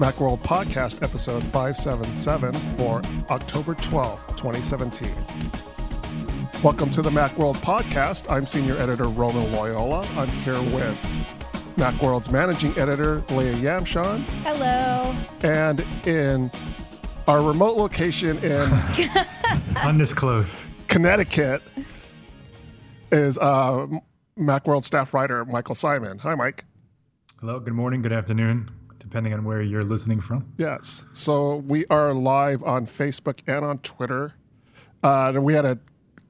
Macworld Podcast, episode 577 for October 12th, 2017. Welcome to the Macworld Podcast. I'm senior editor Roman Loyola. I'm here with Macworld's managing editor Leah Yamshon. Hello. And in our remote location in Undisclosed. Connecticut is uh, Macworld staff writer Michael Simon. Hi, Mike. Hello, good morning, good afternoon, depending on where you're listening from. Yes. So we are live on Facebook and on Twitter. Uh, and we had a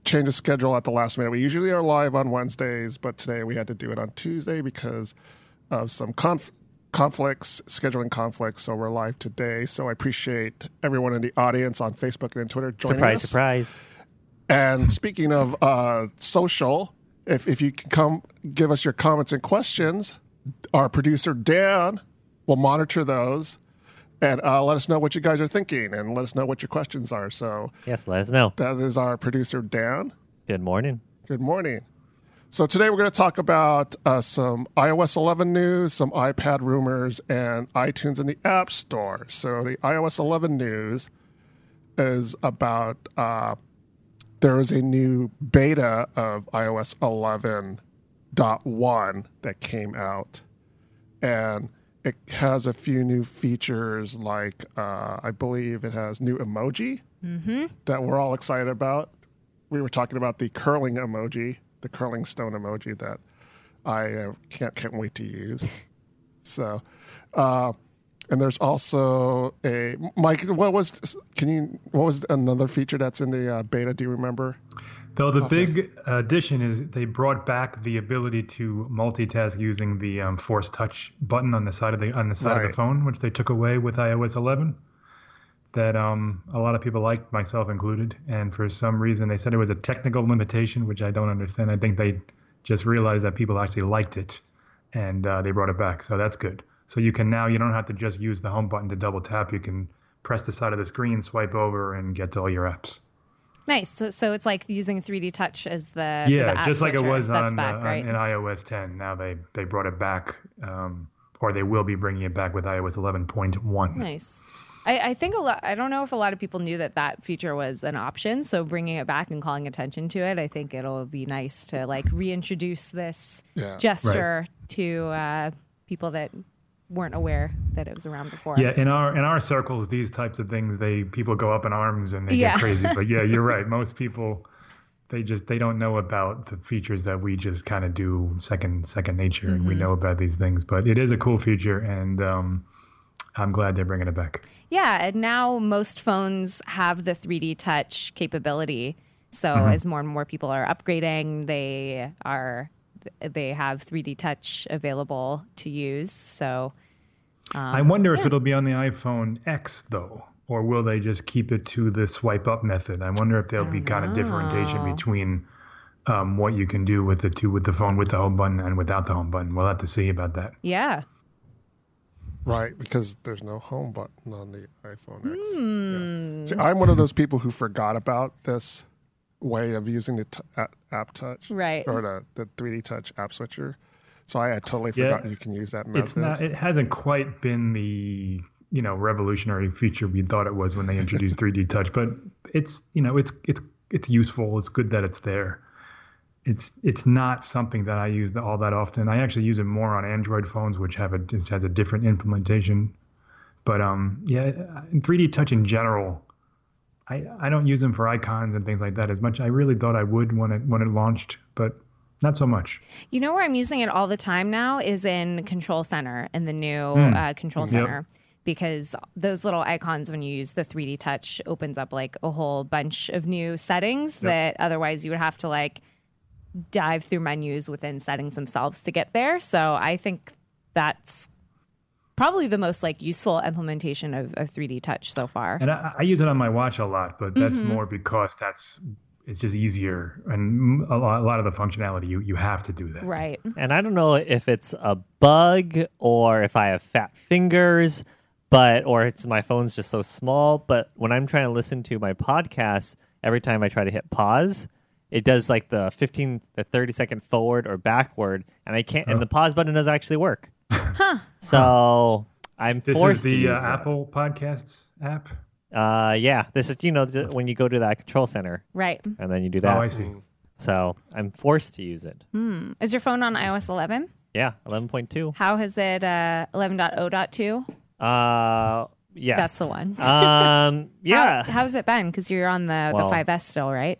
change of schedule at the last minute. We usually are live on Wednesdays, but today we had to do it on Tuesday because of some conf- conflicts, scheduling conflicts. So we're live today. So I appreciate everyone in the audience on Facebook and Twitter joining surprise, us. surprise. And speaking of uh, social, if, if you can come give us your comments and questions, our producer Dan will monitor those and uh, let us know what you guys are thinking and let us know what your questions are. So Yes, let us know. that is our producer Dan. Good morning. Good morning. So today we're going to talk about uh, some iOS 11 news, some iPad rumors, and iTunes in the App Store. So the iOS 11 news is about uh, there is a new beta of iOS 11.1 that came out, and it has a few new features like uh, I believe it has new emoji that we're all excited about. We were talking about the curling emoji, the curling stone emoji that I uh, can't can't wait to use. So, uh, and there's also a Mike. What was can you? What was another feature that's in the uh, beta? Do you remember? Though the big addition is they brought back the ability to multitask using the um, Force Touch button on the side of the on the side of the phone, which they took away with iOS 11. That um, a lot of people liked, myself included, and for some reason they said it was a technical limitation, which I don't understand. I think they just realized that people actually liked it, and uh, they brought it back. So that's good. So you can now you don't have to just use the home button to double tap. You can press the side of the screen, swipe over, and get to all your apps. Nice. So, so it's like using 3D Touch as the for yeah, the app just like it was That's on, back, uh, on- right? in iOS 10. Now they they brought it back, um, or they will be bringing it back with iOS 11.1. nice. I, I think a lot. I don't know if a lot of people knew that that feature was an option. So bringing it back and calling attention to it, I think it'll be nice to like reintroduce this Yeah. gesture to uh, people that weren't aware that it was around before. Yeah, in our in our circles, these types of things, they people go up in arms and they Yeah. get crazy. But yeah, you're right. Most people, they just they don't know about the features that we just kind of do second second nature, and Mm-hmm. we know about these things. But it is a cool feature, and um, I'm glad they're bringing it back. Yeah, and now most phones have the 3D touch capability. So Mm-hmm. as more and more people are upgrading, they are they have 3D touch available to use. So I wonder if it'll be on the iPhone X though, or will they just keep it to the swipe up method? I wonder if there'll be kind of differentiation between um, what you can do with the two with the phone with the home button and without the home button. We'll have to see about that. yeah, Right, because there's no home button on the iPhone X. Hmm. Yeah. See, I'm one of those people who forgot about this way of using the t- a- app touch, Right. or the, the 3D touch app switcher. So I had totally Yeah. you can use that method. It's not. It hasn't quite been the you know revolutionary feature we thought it was when they introduced 3D touch, but it's you know it's it's it's useful. It's good that it's there. It's it's not something that I use all that often. I actually use it more on Android phones, which have a just has a different implementation. But um, yeah, 3D touch in general, I I don't use them for icons and things like that as much. I really thought I would when it when it launched, but not so much. you know where I'm using it all the time now is in Control Center in the new uh, Control Hmm. Yep. Center. Because those little icons, when you use the 3D touch, opens up like a whole bunch of new settings that otherwise you would have to like dive through menus within settings themselves to get there. So I think that's probably the most like useful implementation of, of 3D touch so far. And I, I use it on my watch a lot, but that's Mm-hmm. more because that's it's just easier and a lot, a lot of the functionality you you have to do that. Right. And I don't know if it's a bug or if I have fat fingers, but or it's my phone's just so small. But when I'm trying to listen to my podcast, every time I try to hit pause, it does like the 15 the 30 second forward or backward, and I can't. And the pause button doesn't actually work. Huh. So I'm This forced is to the uh, use that. Apple Podcasts app. Uh, yeah, this is you know the, when you go to that control center Right. and then you do that. Oh, I see. So I'm forced to use it. Is your phone on iOS 11? Yeah, 11.2. How has it uh 11.0.2? Uh, yes, That's the one. um, yeah. How, how's it been? Because you're on the, Well- the 5S still, right?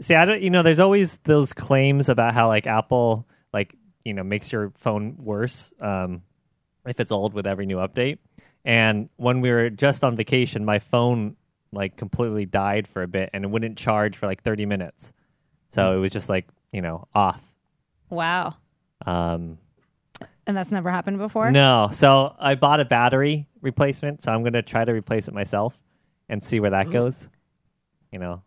See, I don't. You know, there's always those claims about how like Apple like you know makes your phone worse um, if it's old with every new update. And when we were just on vacation, my phone like completely died for a bit, and it wouldn't charge for like 30 minutes. So it was just like you know off. Wow. Um, And that's never happened before? no, so I bought a battery replacement, so I'm gonna try to replace it myself and see where that goes. You know,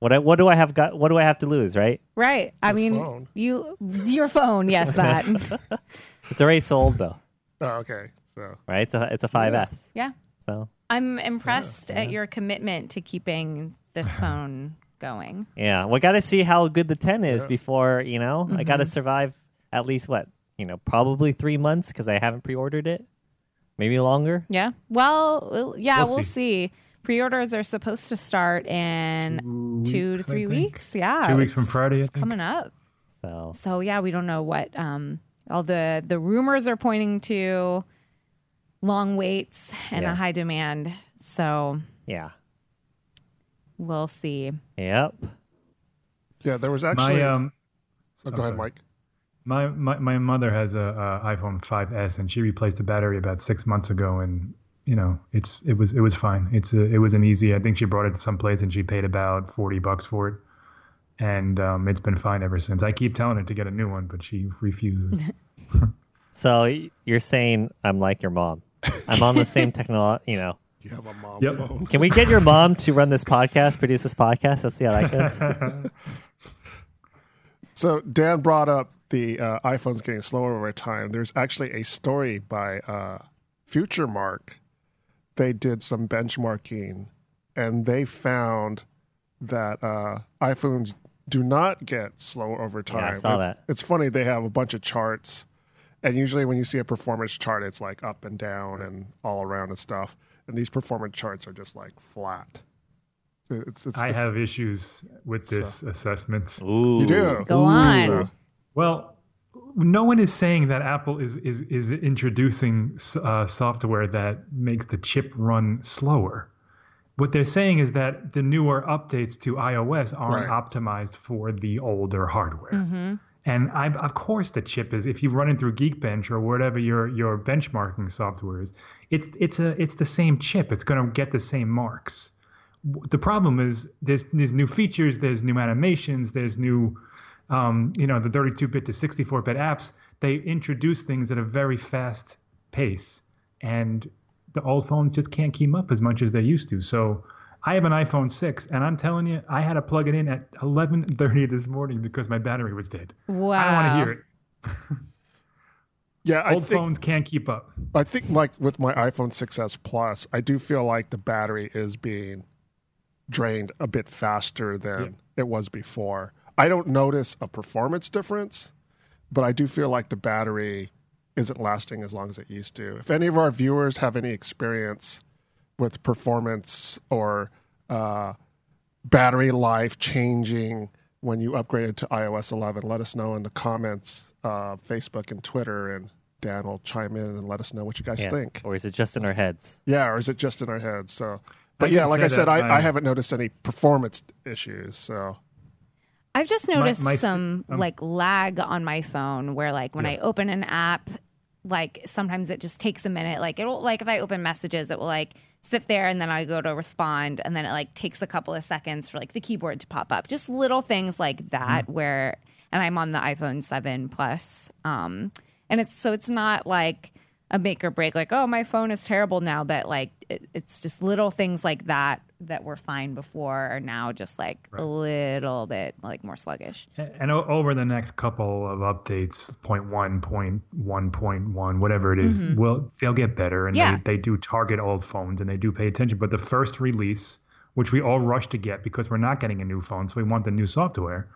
what I, what do I have got? What do I have to lose? Right? Right. I Your mean, phone. you your phone, yes, that. It's already sold though. Oh, okay. So right? It's a it's a 5S. yeah. So I'm impressed at your commitment to keeping this phone going. yeah, we got to see how good the 10 is Yeah. before you know. I got Mm-hmm. to survive at least what you know, probably three months because I haven't pre-ordered it. Maybe longer. Yeah. Well, well, yeah, We'll we'll, see. see. Pre-orders are supposed to start in Two two to weeks, I three weeks. Yeah, Two weeks from Friday, It's coming up. So So yeah, we don't know what um, all the the rumors are pointing to long waits and Yeah. a high demand. So yeah, we'll see. yep. yeah, there was actually. My um, oh, I'm go ahead, sorry. Mike. My, my my mother has a, a iPhone 5s and she replaced the battery about six months ago and you know it's it was it was fine it's a, it was an easy I think she brought it to some place and she paid about 40 bucks for it and um, it's been fine ever since I keep telling her to get a new one but she refuses So you're saying I'm like your mom. I'm on the same technology. You know, You have a mom Yep. phone. can we get your mom to run this podcast, produce this podcast? Let's see how that goes. So Dan brought up the uh, iPhones getting slower over time. There's actually a story by uh, FutureMark. They did some benchmarking, and they found that uh, iPhones do not get slower over time. I saw It- that. It's funny they have a bunch of charts, and usually when you see a performance chart, it's like up and down and all around and stuff. And these performance charts are just like flat. It's, it's, I it's- have issues with this assessment Ooh, You do. Go on. So- Well, no one is saying that Apple is is is introducing uh, software that makes the chip run slower. What they're saying is that the newer updates to iOS aren't Right. optimized for the older hardware. And I, of course, the chip is. If you run it through Geekbench or whatever your your benchmarking software is, it's it's a it's the same chip. It's going to get the same marks. The problem is there's there's new features, there's new animations, there's new um, you know, the 32-bit to 64-bit apps, they introduce things at a very fast pace, and the old phones just can't keep up as much as they used to. So, I have an iPhone 6, and I'm telling you, I had to plug it in at 11:30 this morning because my battery was dead. Wow. I don't want to hear it. yeah, I Old think phones can't keep up. I think like with my iPhone 6s Plus, I do feel like the battery is being drained a bit faster than it was before. I don't notice a performance difference, but I do feel like the battery isn't lasting as long as it used to. If any of our viewers have any experience with performance or uh, battery life changing when you upgraded to iOS 11, let us know in the comments, uh, Facebook and Twitter, and Dan will chime in and let us know what you guys Yeah. think. Or is it just in our heads? Yeah, or is it just in our heads? So, but I yeah, like I said, I, I haven't noticed any performance issues. So, I've just noticed my s- some um, like lag on my phone where like when I open an app, like sometimes it just takes a minute. Like it'll like if I open messages, it will like sit there and then I go to respond and then it like takes a couple of seconds for like the keyboard to pop up. Just little things like that Mm-hmm. where and I'm on the iPhone 7 Plus. Um and it's so it's not like a make or break like oh my phone is terrible now but like it, it's just little things like that that were fine before are now just like a little bit like more sluggish And o- over the next couple of updates, point one, point one, point one, whatever it is, mm-hmm. well, they'll get better. And Yeah. they, they do target old phones and they do pay attention. But the first release, which we all rush to get because we're not getting a new phone, so we want the new software,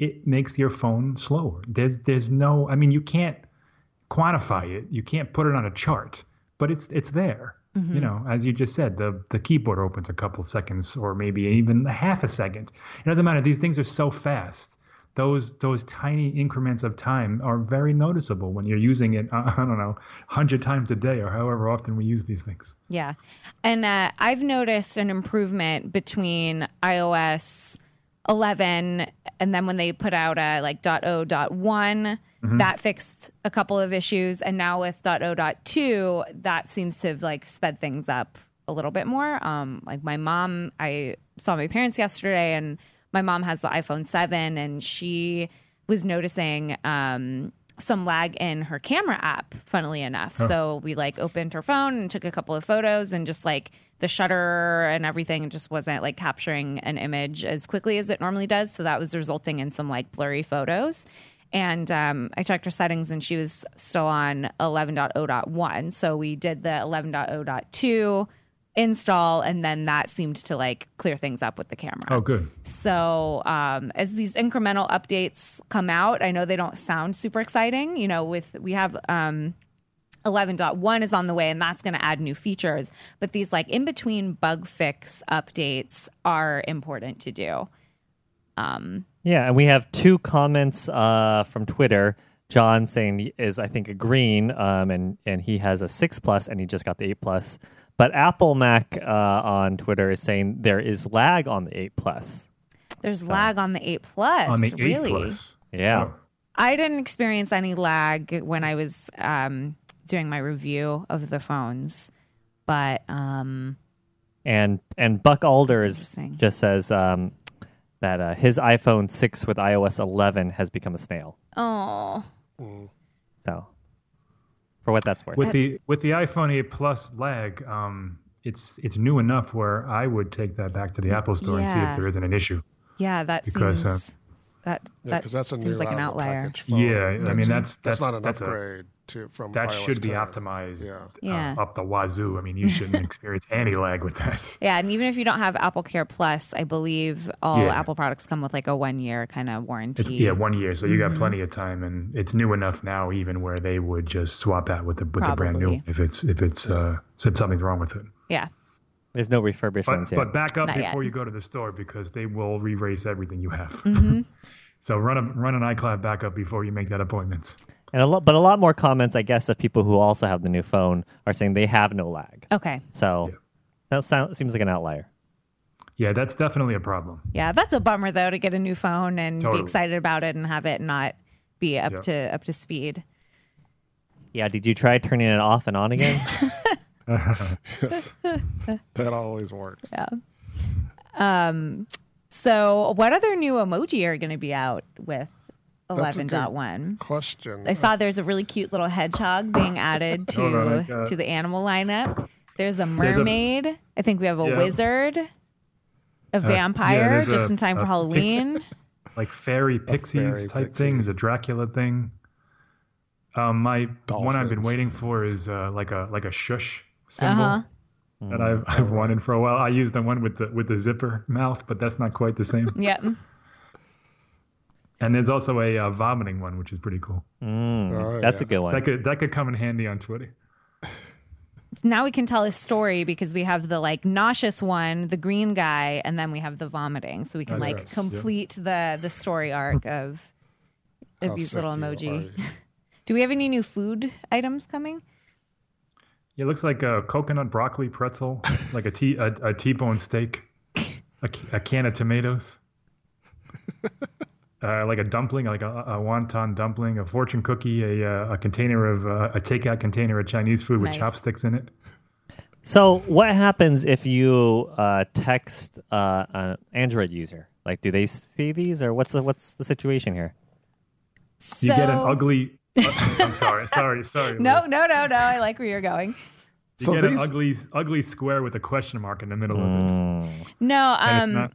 it makes your phone slower. There's there's no, I mean, you can't quantify it. You can't put it on a chart. but it's it's there. Mm-hmm. You know, as you just said, the the keyboard opens a couple seconds or maybe even a half a second. It doesn't matter. These things are so fast. Those those tiny increments of time are very noticeable when you're using it. I don't know, hundred times a day or however often we use these things. Yeah. And uh, I've noticed an improvement between iOS 11 and then when they put out a like .0.1 that fixed a couple of issues. And now with dot o dot two that seems to have like sped things up a little bit more. Um like my mom I saw my parents yesterday and my mom has the iPhone 7 and she was noticing um some lag in her camera app funnily enough. So we like opened her phone and took a couple of photos and just like the shutter and everything just wasn't like capturing an image as quickly as it normally does so that was resulting in some like blurry photos and um, I checked her settings and she was still on 11.0.1 so we did the 11.0.2 install and then that seemed to like clear things up with the camera Oh, good. so um, as these incremental updates come out, I know they don't sound super exciting. You know, with we have um, 11.1 is on the way, and that's going to add new features. But these like in between bug fix updates are important to do. Yeah, and we have two comments uh, from Twitter. John saying he is I think agreeing, um, and and he has a six plus, and he just got the eight plus. But Apple Mac uh, on Twitter is saying there is lag on the eight plus. There's lag on the 8 Plus. On the really? eight plus. Yeah. Oh. I didn't experience any lag when I was um, doing my review of the phones, but um, And and Buck Alders interesting. just says um, that uh, his iPhone six with iOS eleven has become a snail. oh, So for what that's worth. With the with the iPhone 8 Plus lag, um, it's it's new enough where I would take that back to the Apple Store and see if there isn't an issue. yeah, that Because, uh, that Yeah, that that's a seems new like an outlier. package phone. Yeah, I mean, that's- that's- not an that's a- upgrade to from That iOS should be 10. optimized Yeah. Yeah. uh, up the wazoo. I mean, you shouldn't experience any lag with that. Yeah, and even if you don't have Apple Care Plus, I believe all Yeah. Apple products come with like a one year kind of warranty. It's, yeah, one year, so you Mm-hmm. got plenty of time, and it's new enough now, even where they would just swap out with the with the brand new if it's if it's uh, if something's wrong with it. Yeah. There's no refurbished But, but back up Not before yet. you go to the store because they will re-race everything you have. Mm-hmm. so run a run an iCloud backup before you make that appointment. And a lot, but a lot more comments, I guess, of people who also have the new phone are saying they have no lag. Okay. So that sound, seems like an outlier. Yeah, that's definitely a problem. Yeah, that's a bummer though to get a new phone and Totally. be excited about it and have it not be up Yeah. to up to speed. Yeah, did you try turning it off and on again? That always works. Yeah. Um so what other new emoji are going to be out with That's a good 11.1? Question. I saw there's a really cute little hedgehog being added to Hold on, I to the animal lineup. There's a There's a- mermaid. I think we have a Yeah. wizard, a vampire, there's just a- in time for Halloween. like fairy pixies fairy type pixie. thing, the Dracula thing. Um, my one I've been waiting for is uh, like a like a shush symbol Uh-huh. that I've I've wanted for a while. I used the one with the with the zipper mouth, but that's not quite the same. yep. And there's also a uh, vomiting one, which is pretty cool. Oh, That's yeah. a good one. That could that could come in handy on Twitter. Now we can tell a story because we have the like nauseous one, the green guy, and then we have the vomiting. So we can That's like right. complete the the story arc of of How these little emoji. Do we have any new food items coming? It looks like a coconut broccoli pretzel, like a t a, a T-bone steak, a, a can of tomatoes, uh, like a dumpling, like a, a wonton dumpling, a fortune cookie, a uh, a container of uh, a takeout container of Chinese food with Nice. chopsticks in it. So, what happens if you uh, text uh, an Android user? Like, do they see these, or what's the what's the situation here? You get an ugly. uh, I'm sorry, sorry, sorry. No, no, no, no. I like where you're going. You So get these- an ugly, ugly square with a question mark in the middle of it. No, And it's um, not.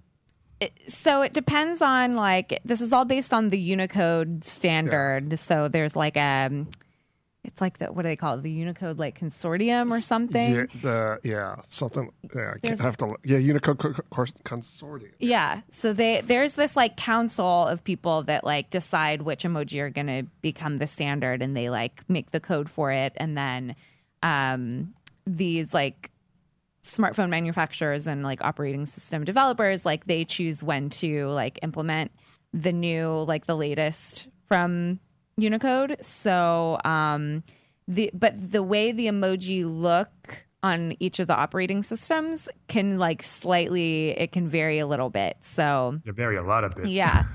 So it depends on like this is all based on the Unicode standard. So there's like a it's like the what do they call it? The Unicode like consortium or something. Yeah, the yeah something. Yeah, I can't have to. Yeah, Unicode co- co- course consortium. Yeah. So they there's this like council of people that like decide which emoji are going to become the standard and they like make the code for it and then um these like smartphone manufacturers and like operating system developers like they choose when to like implement the new like the latest from Unicode. So um the but the way the emoji look on each of the operating systems can like slightly it can vary a little bit. So They vary a lot of bit. yeah.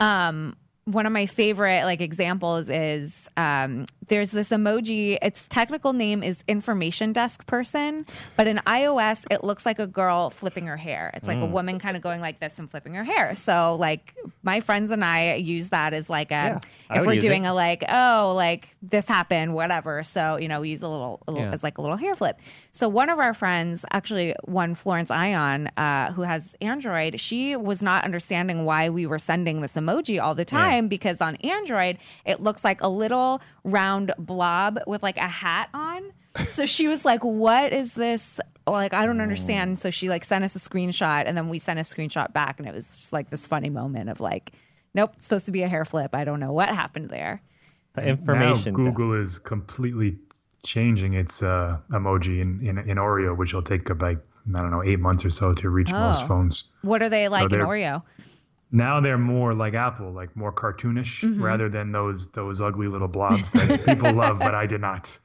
Um, one of my favorite like examples is um, there's this emoji. Its technical name is information desk person, but in iOS it looks like a girl flipping her hair. It's like a woman kind of going like this and flipping her hair. So like my friends and I use that as like a Yeah, if we're doing it. a like oh like this happened whatever. So you know we use a little, a little Yeah. as like a little hair flip. So one of our friends, actually one Florence Ion, uh, who has Android, she was not understanding why we were sending this emoji all the time because on Android it looks like a little round blob with like a hat on. So she was like, "What is this?" Like I don't understand. So she like sent us a screenshot, and then we sent a screenshot back, and it was just like this funny moment of like, "Nope, it's supposed to be a hair flip. I don't know what happened there." The information. Now Google desk. is completely changing its uh, emoji in, in in Oreo, which will take about I don't know eight months or so to reach most Oh. phones. What are they like in Oreo? Now they're more like Apple, like more cartoonish, Mm-hmm. rather than those those ugly little blobs that people love, but I did not.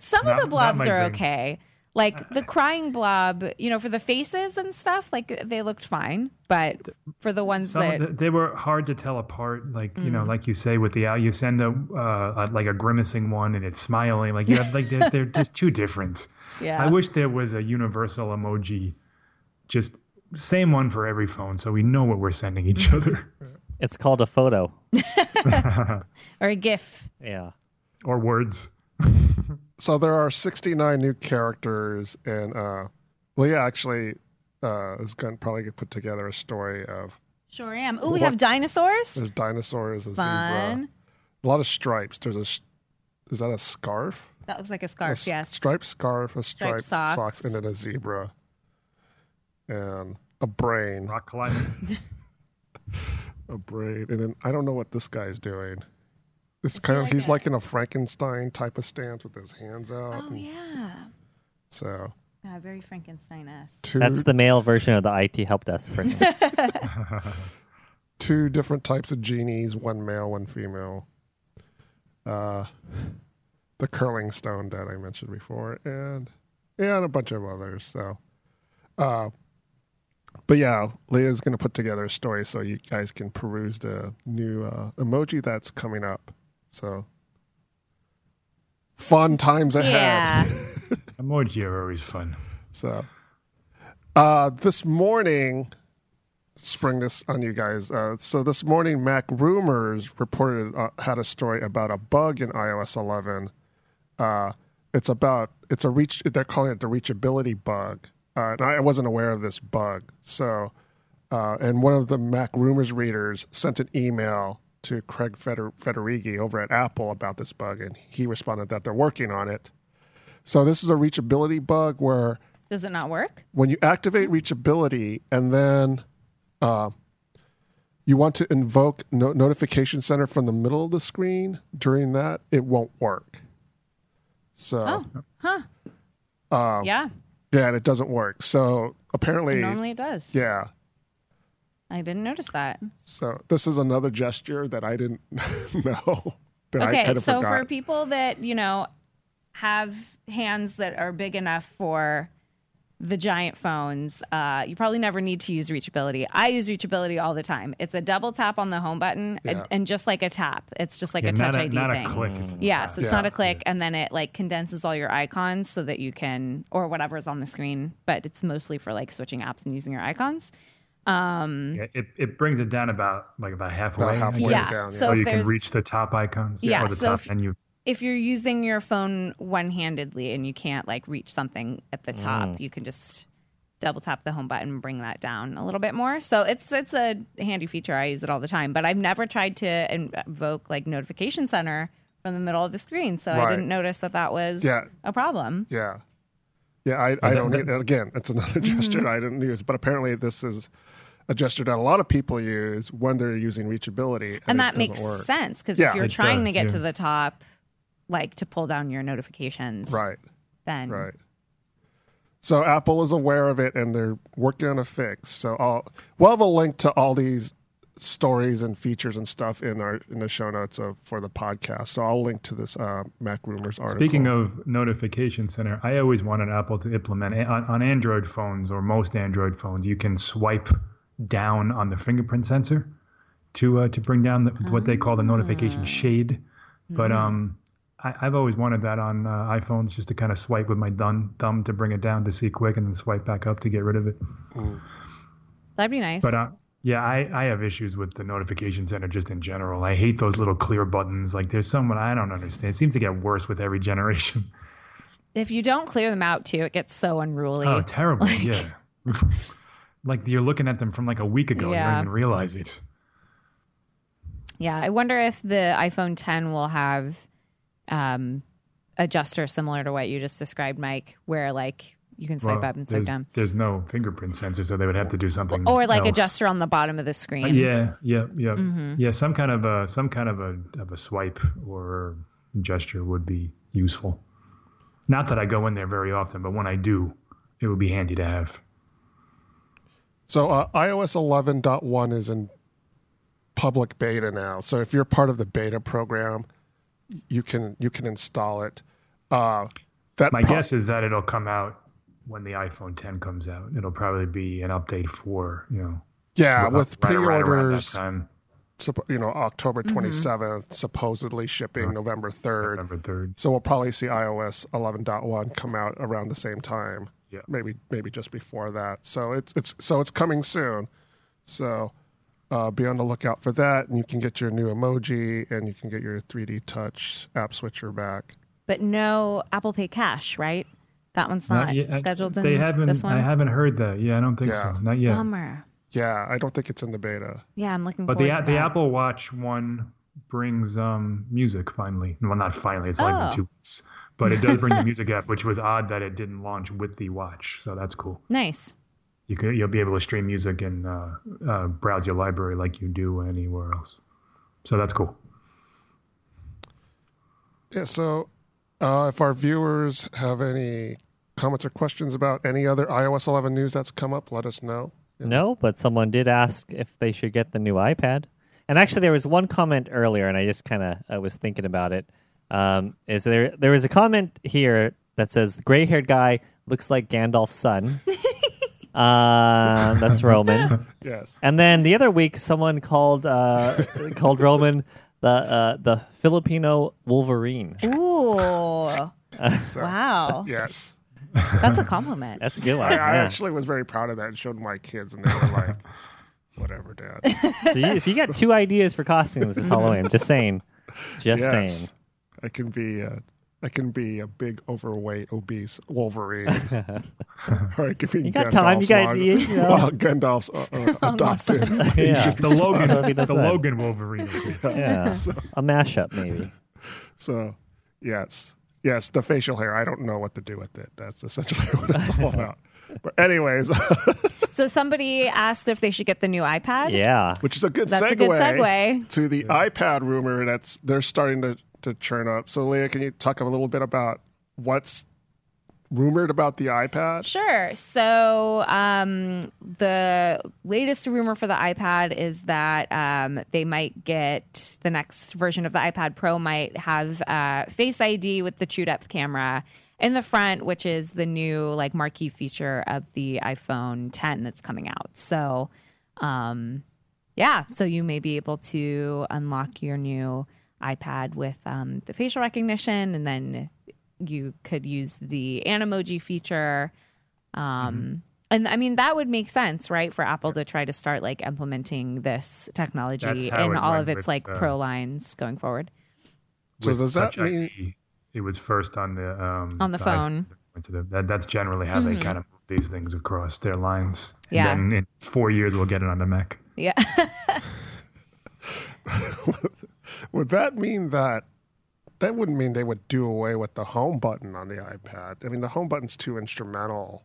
Some Not- of the blobs are thing. okay. Like the crying blob, you know, for the faces and stuff, like they looked fine. But for the ones Some that they were hard to tell apart. Like you know, Mm. like you say with the out, you send a, uh, a like a grimacing one and it's smiling. Like you have like they're, they're just too different. Yeah. I wish there was a universal emoji, just same one for every phone, so we know what we're sending each other. It's called a photo. or a GIF. Yeah. or words. So there are 69 new characters, and uh, Leah actually uh, is going to probably put together a story of Sure am. Oh, we have dinosaurs. there's dinosaurs, a zebra, a lot of stripes. There's a is that a scarf? That looks like a A scarf. s- yes. striped scarf, a striped, socks. socks. and then a zebra, and a brain, Rock climbing. a brain, and then I don't know what this guy's doing. It's kind of like he's a- like in a Frankenstein type of stance with his hands out. Oh and yeah. So Yeah, very Frankenstein-esque. two That's the male version of the IT help desk person. two different types of genies, one male, one female. Uh, the curling stone that I mentioned before, and and a bunch of others. So, uh, but yeah, Leah's going to put together a story so you guys can peruse the new uh, emoji that's coming up. So, fun times ahead. Yeah. Emoji are always fun. So, uh, this morning, spring this on you guys. Uh, so this morning, Mac Rumors reported uh, had a story about a bug in iOS 11. Uh, it's about it's a reach. They're calling it the reachability bug, uh, and I wasn't aware of this bug. So, uh, and one of the Mac Rumors readers sent an email to Craig Feder- Federighi over at Apple about this bug, and he responded that they're working on it. So this is a reachability bug where Does it not work? when you activate reachability and then uh, you want to invoke no- notification center from the middle of the screen during that it won't work so yeah. Yeah and it doesn't work so apparently Normally it does. yeah I didn't notice that. so this is another gesture that i didn't know that i Okay, kind of so forgot for people that you know have hands that are big enough for the giant phones, uh, you probably never need to use reachability. I use reachability all the time. It's a double tap on the home button, and, Yeah. and just like a tap, it's just like Yeah, a touch a, ID not thing. a click. It's Yeah, a so it's Yeah. not a click, and then it like condenses all your icons so that you can, or whatever is on the screen. But it's mostly for like switching apps and using your icons. Yeah, it, it brings it down about like about halfway. About halfway Yeah, down so So if you can reach the top icons Yeah, or the so top if- menu. If you're using your phone one-handedly and you can't like reach something at the top, you can just double tap the home button and bring that down a little bit more. So it's it's a handy feature. I use it all the time, but I've never tried to invoke like notification center from the middle of the screen, so I didn't notice that that was Yeah. a problem. yeah yeah i, I don't that- again it's another Mm-hmm. gesture i didn't use but apparently this is a gesture that a lot of people use when they're using reachability and, And it that makes work. sense because Yeah. if you're It trying to get yeah. to the top, like to pull down your notifications, right then Right. So Apple is aware of it and they're working on a fix. So I'll, we'll have a link to all these stories and features and stuff in our in the show notes of for the podcast. So I'll link to this uh, Mac Rumors article. Speaking of notification center, I always wanted Apple to implement on, on Android phones or most Android phones. You can swipe down on the fingerprint sensor to uh, to bring down the, what they call the notification shade. But um, I, I've always wanted that on uh, iPhones, just to kind of swipe with my thumb thumb to bring it down to see quick, and then swipe back up to get rid of it. That'd be nice. But uh, yeah, I, I have issues with the notification center just in general. I hate those little clear buttons. Like there's someone I don't understand. It seems to get worse with every generation. if you don't clear them out too, it gets so unruly. Oh, terrible! yeah, like you're looking at them from like a week ago. And you don't even realize it. Yeah, I wonder if the iPhone 10 will have um, adjuster similar to what you just described, Mike, where like you can swipe Well, up and swipe down, there's no fingerprint sensor, so they would have to do something. or like else. adjuster on the bottom of the screen. Uh, Yeah, yeah, yeah, Mm-hmm. yeah. Some kind of a some kind of a of a swipe or gesture would be useful. Not that I go in there very often, but when I do, it would be handy to have. So uh, iOS 11.1 is in public beta now. So if you're part of the beta program, you can you can install it. Uh, that My pro- guess is that it'll come out when the iPhone 10 comes out. It'll probably be an update for you know yeah, right- with right around that pre-orders, time, you know, October Mm-hmm. 27th, supposedly shipping November 3rd. November 3rd. So we'll probably see iOS 11.1 come out around the same time. Yeah. Maybe maybe just before that. So it's it's so it's coming soon. So uh, be on the lookout for that, and you can get your new emoji, and you can get your 3D Touch app switcher back. But no Apple Pay Cash, right? That one's not, yet. scheduled in They haven't. this one. I haven't heard that. Yeah, I don't think so. Yeah. Not yet. Bummer. Yeah, I don't think it's in the beta. Yeah, I'm looking But forward the to the that. Apple Watch one brings um, music finally. Well, not finally. It's like Oh. been two weeks, but it does bring the music app, which was odd that it didn't launch with the watch. So that's cool. Nice. You could you'll be able to stream music and uh, uh, browse your library like you do anywhere else. So that's cool. Yeah. So uh, if our viewers have any comments or questions about any other iOS 11 news that's come up, let us know. No, but someone did ask if they should get the new iPad. And actually, there was one comment earlier, and I just kind of I was thinking about it. Um, is there there was a comment here that says gray-haired guy looks like Gandalf's son. um, that's Roman. Yes. And then the other week, someone called uh, called Roman the uh, the Filipino Wolverine. Ooh. So, wow. Yes. That's a compliment. That's a good one. I, I yeah. actually was very proud of that and showed my kids, and they were like, "Whatever, Dad." so, you, so you got two ideas for costumes this Halloween. Just saying. Just saying. yes, I can be. Uh, I can be a big, overweight, obese Wolverine, or I can be You got Gandalf's time. You got long- you, you know. well, Gandalf's uh, uh, adopted. Yeah. Asian The son. Logan, That'd the fun. Logan Wolverine. Yeah, a mashup maybe. So, yes, yes, the facial hair. I don't know what to do with it. That's essentially what it's all about. But anyways, So somebody asked if they should get the new iPad. Yeah. which is a good That's segue, a good segue. to the iPad rumor that's they're starting to, to churn up. So, Leah, can you talk a little bit about what's rumored about the iPad? Sure. So um, the latest rumor for the iPad is that um, they might get the next version of the iPad Pro might have uh, Face ID with the True Depth camera in the front, which is the new like marquee feature of the iPhone 10 that's coming out. So. Um, yeah, so you may be able to unlock your new iPad with um, the facial recognition, and then you could use the Animoji feature. Um, And I mean, that would make sense, right, for Apple to try to start like implementing this technology in all of its with, like uh, pro lines going forward. So does that mean- ID, it was first on the um, On the phone. Mm-hmm. iPhone. That, that's generally how they kind of move these things across their lines. Yeah. And then in four years, we'll get it on the Mac. Yeah. Would that mean that that wouldn't mean they would do away with the home button on the iPad? I mean, the home button's too instrumental.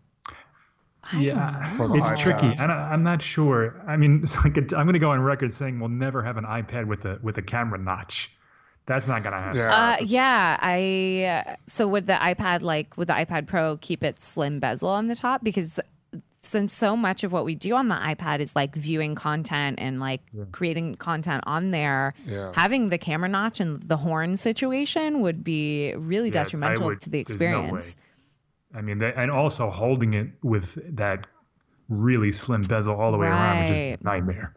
yeah, it's iPad. tricky. And I, I'm not sure. I mean, it's like a, I'm going to go on record saying we'll never have an iPad with a with a camera notch. That's not gonna happen. Yeah. Uh, yeah, I. uh, So would the iPad like would the iPad Pro keep its slim bezel on the top? Because since so much of what we do on the iPad is like viewing content and like creating content on there, Yeah. having the camera notch and the horn situation would be really Yeah, detrimental would- to the there's no experience. I mean, they, and also holding it with that really slim bezel all the way around would just be a Right. nightmare.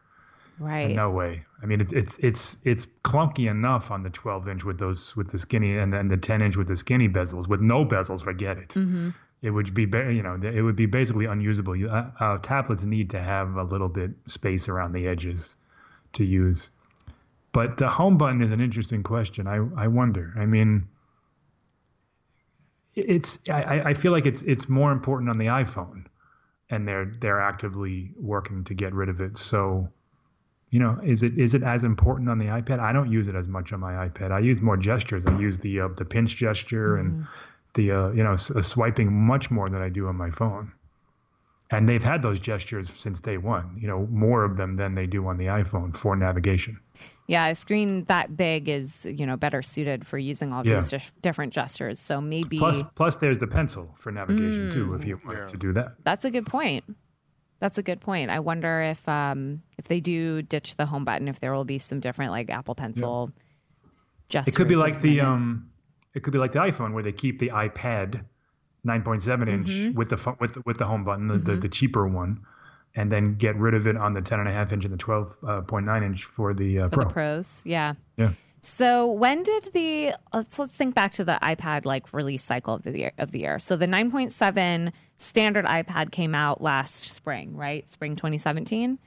right. No way. I mean, it's it's it's it's clunky enough on the 12 inch with those with the skinny and then the 10 inch with the skinny bezels. With no bezels, forget it. Mm-hmm. It would be you know it would be basically unusable. You, uh, uh, tablets need to have a little bit space around the edges to use. But the home button is an interesting question. I I wonder. I mean. It's I, I feel like it's it's more important on the iPhone, and they're they're actively working to get rid of it. So, you know, is it is it as important on the iPad? I don't use it as much on my iPad. I use more gestures. I use the uh, the pinch gesture and the uh, you know s- uh, swiping much more than I do on my phone. And they've had those gestures since day one. You know, more of them than they do on the iPhone for navigation. Yeah, a screen that big is you know better suited for using all Yeah. these dif- different gestures. So maybe Plus, plus there's the pencil for navigation too, if you want to do that. That's a good point. That's a good point. I wonder if um if they do ditch the home button, if there will be some different like Apple Pencil gestures. It could be like the um, it could be like the iPhone where they keep the iPad 9.7 inch Mm-hmm. with the pho- with the, with the home button, the, the, the cheaper one, and then get rid of it on the 10 and a half inch and the 12.9 inch for the uh, for Pro. the pros. Yeah. Yeah, So when did the let's let's think back to the iPad like release cycle of the year of the year. So the 9.7 standard iPad came out last spring, right? Spring 2017.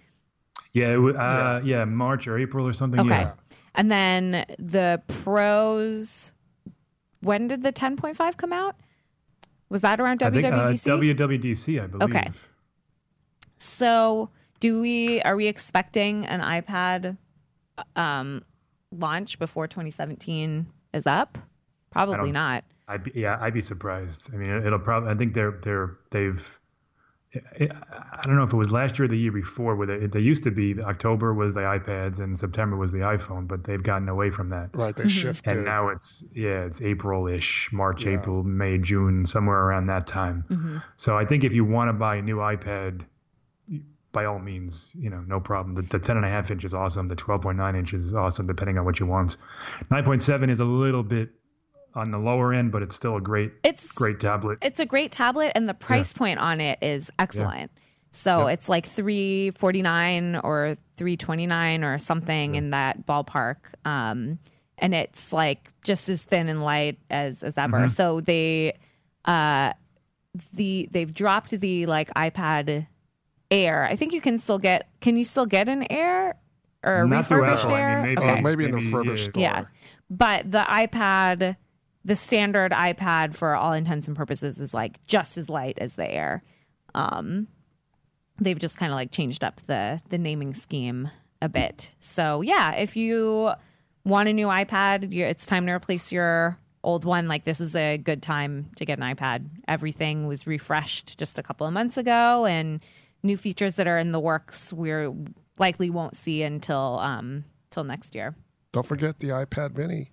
yeah, it, wa- uh, yeah, March or April or something. Okay. Yeah, And then the pros when did the 10.5 come out? Was that around I think uh, WWDC? WWDC, I believe. Okay. So, do we are we expecting an iPad um, launch before 2017 is up? Probably don't- I'd be, yeah, I'd be surprised. I mean, it- it'll probably. I think they're they're they've. I I don't know if it was last year or the year before. Where they, they used to be October was the iPads and September was the iPhone, but they've gotten away from that. Right, they Mm-hmm. shifted. And now it's yeah, it's April-ish, March, Yeah. April, May, June, somewhere around that time. Mm-hmm. So I think if you want to buy a new iPad, by all means, you know, no problem. The, the 10 and a half inch is awesome. The 12.9 inch is awesome, depending on what you want. 9.7 is a little bit on the lower end, but it's still a great, It's great tablet. It's a great tablet, and the price point on it is excellent. So it's like three forty nine or three twenty nine or something in that ballpark. Um, and it's like just as thin and light as as ever. Mm-hmm. So they, uh, the they've dropped the like iPad Air. I think you can still get. Can you still get an Air or a Not refurbished Apple. I Air? mean, maybe, Okay. Uh, maybe in a refurbished yeah. store. Yeah. But the iPad, the standard iPad for all intents and purposes is like just as light as the Air. Um, they've just kind of like changed up the the naming scheme a bit. So yeah, if you want a new iPad, it's time to replace your old one. Like this is a good time to get an iPad. Everything was refreshed just a couple of months ago, and new features that are in the works we're likely won't see until um till next year. Don't forget the iPad Mini.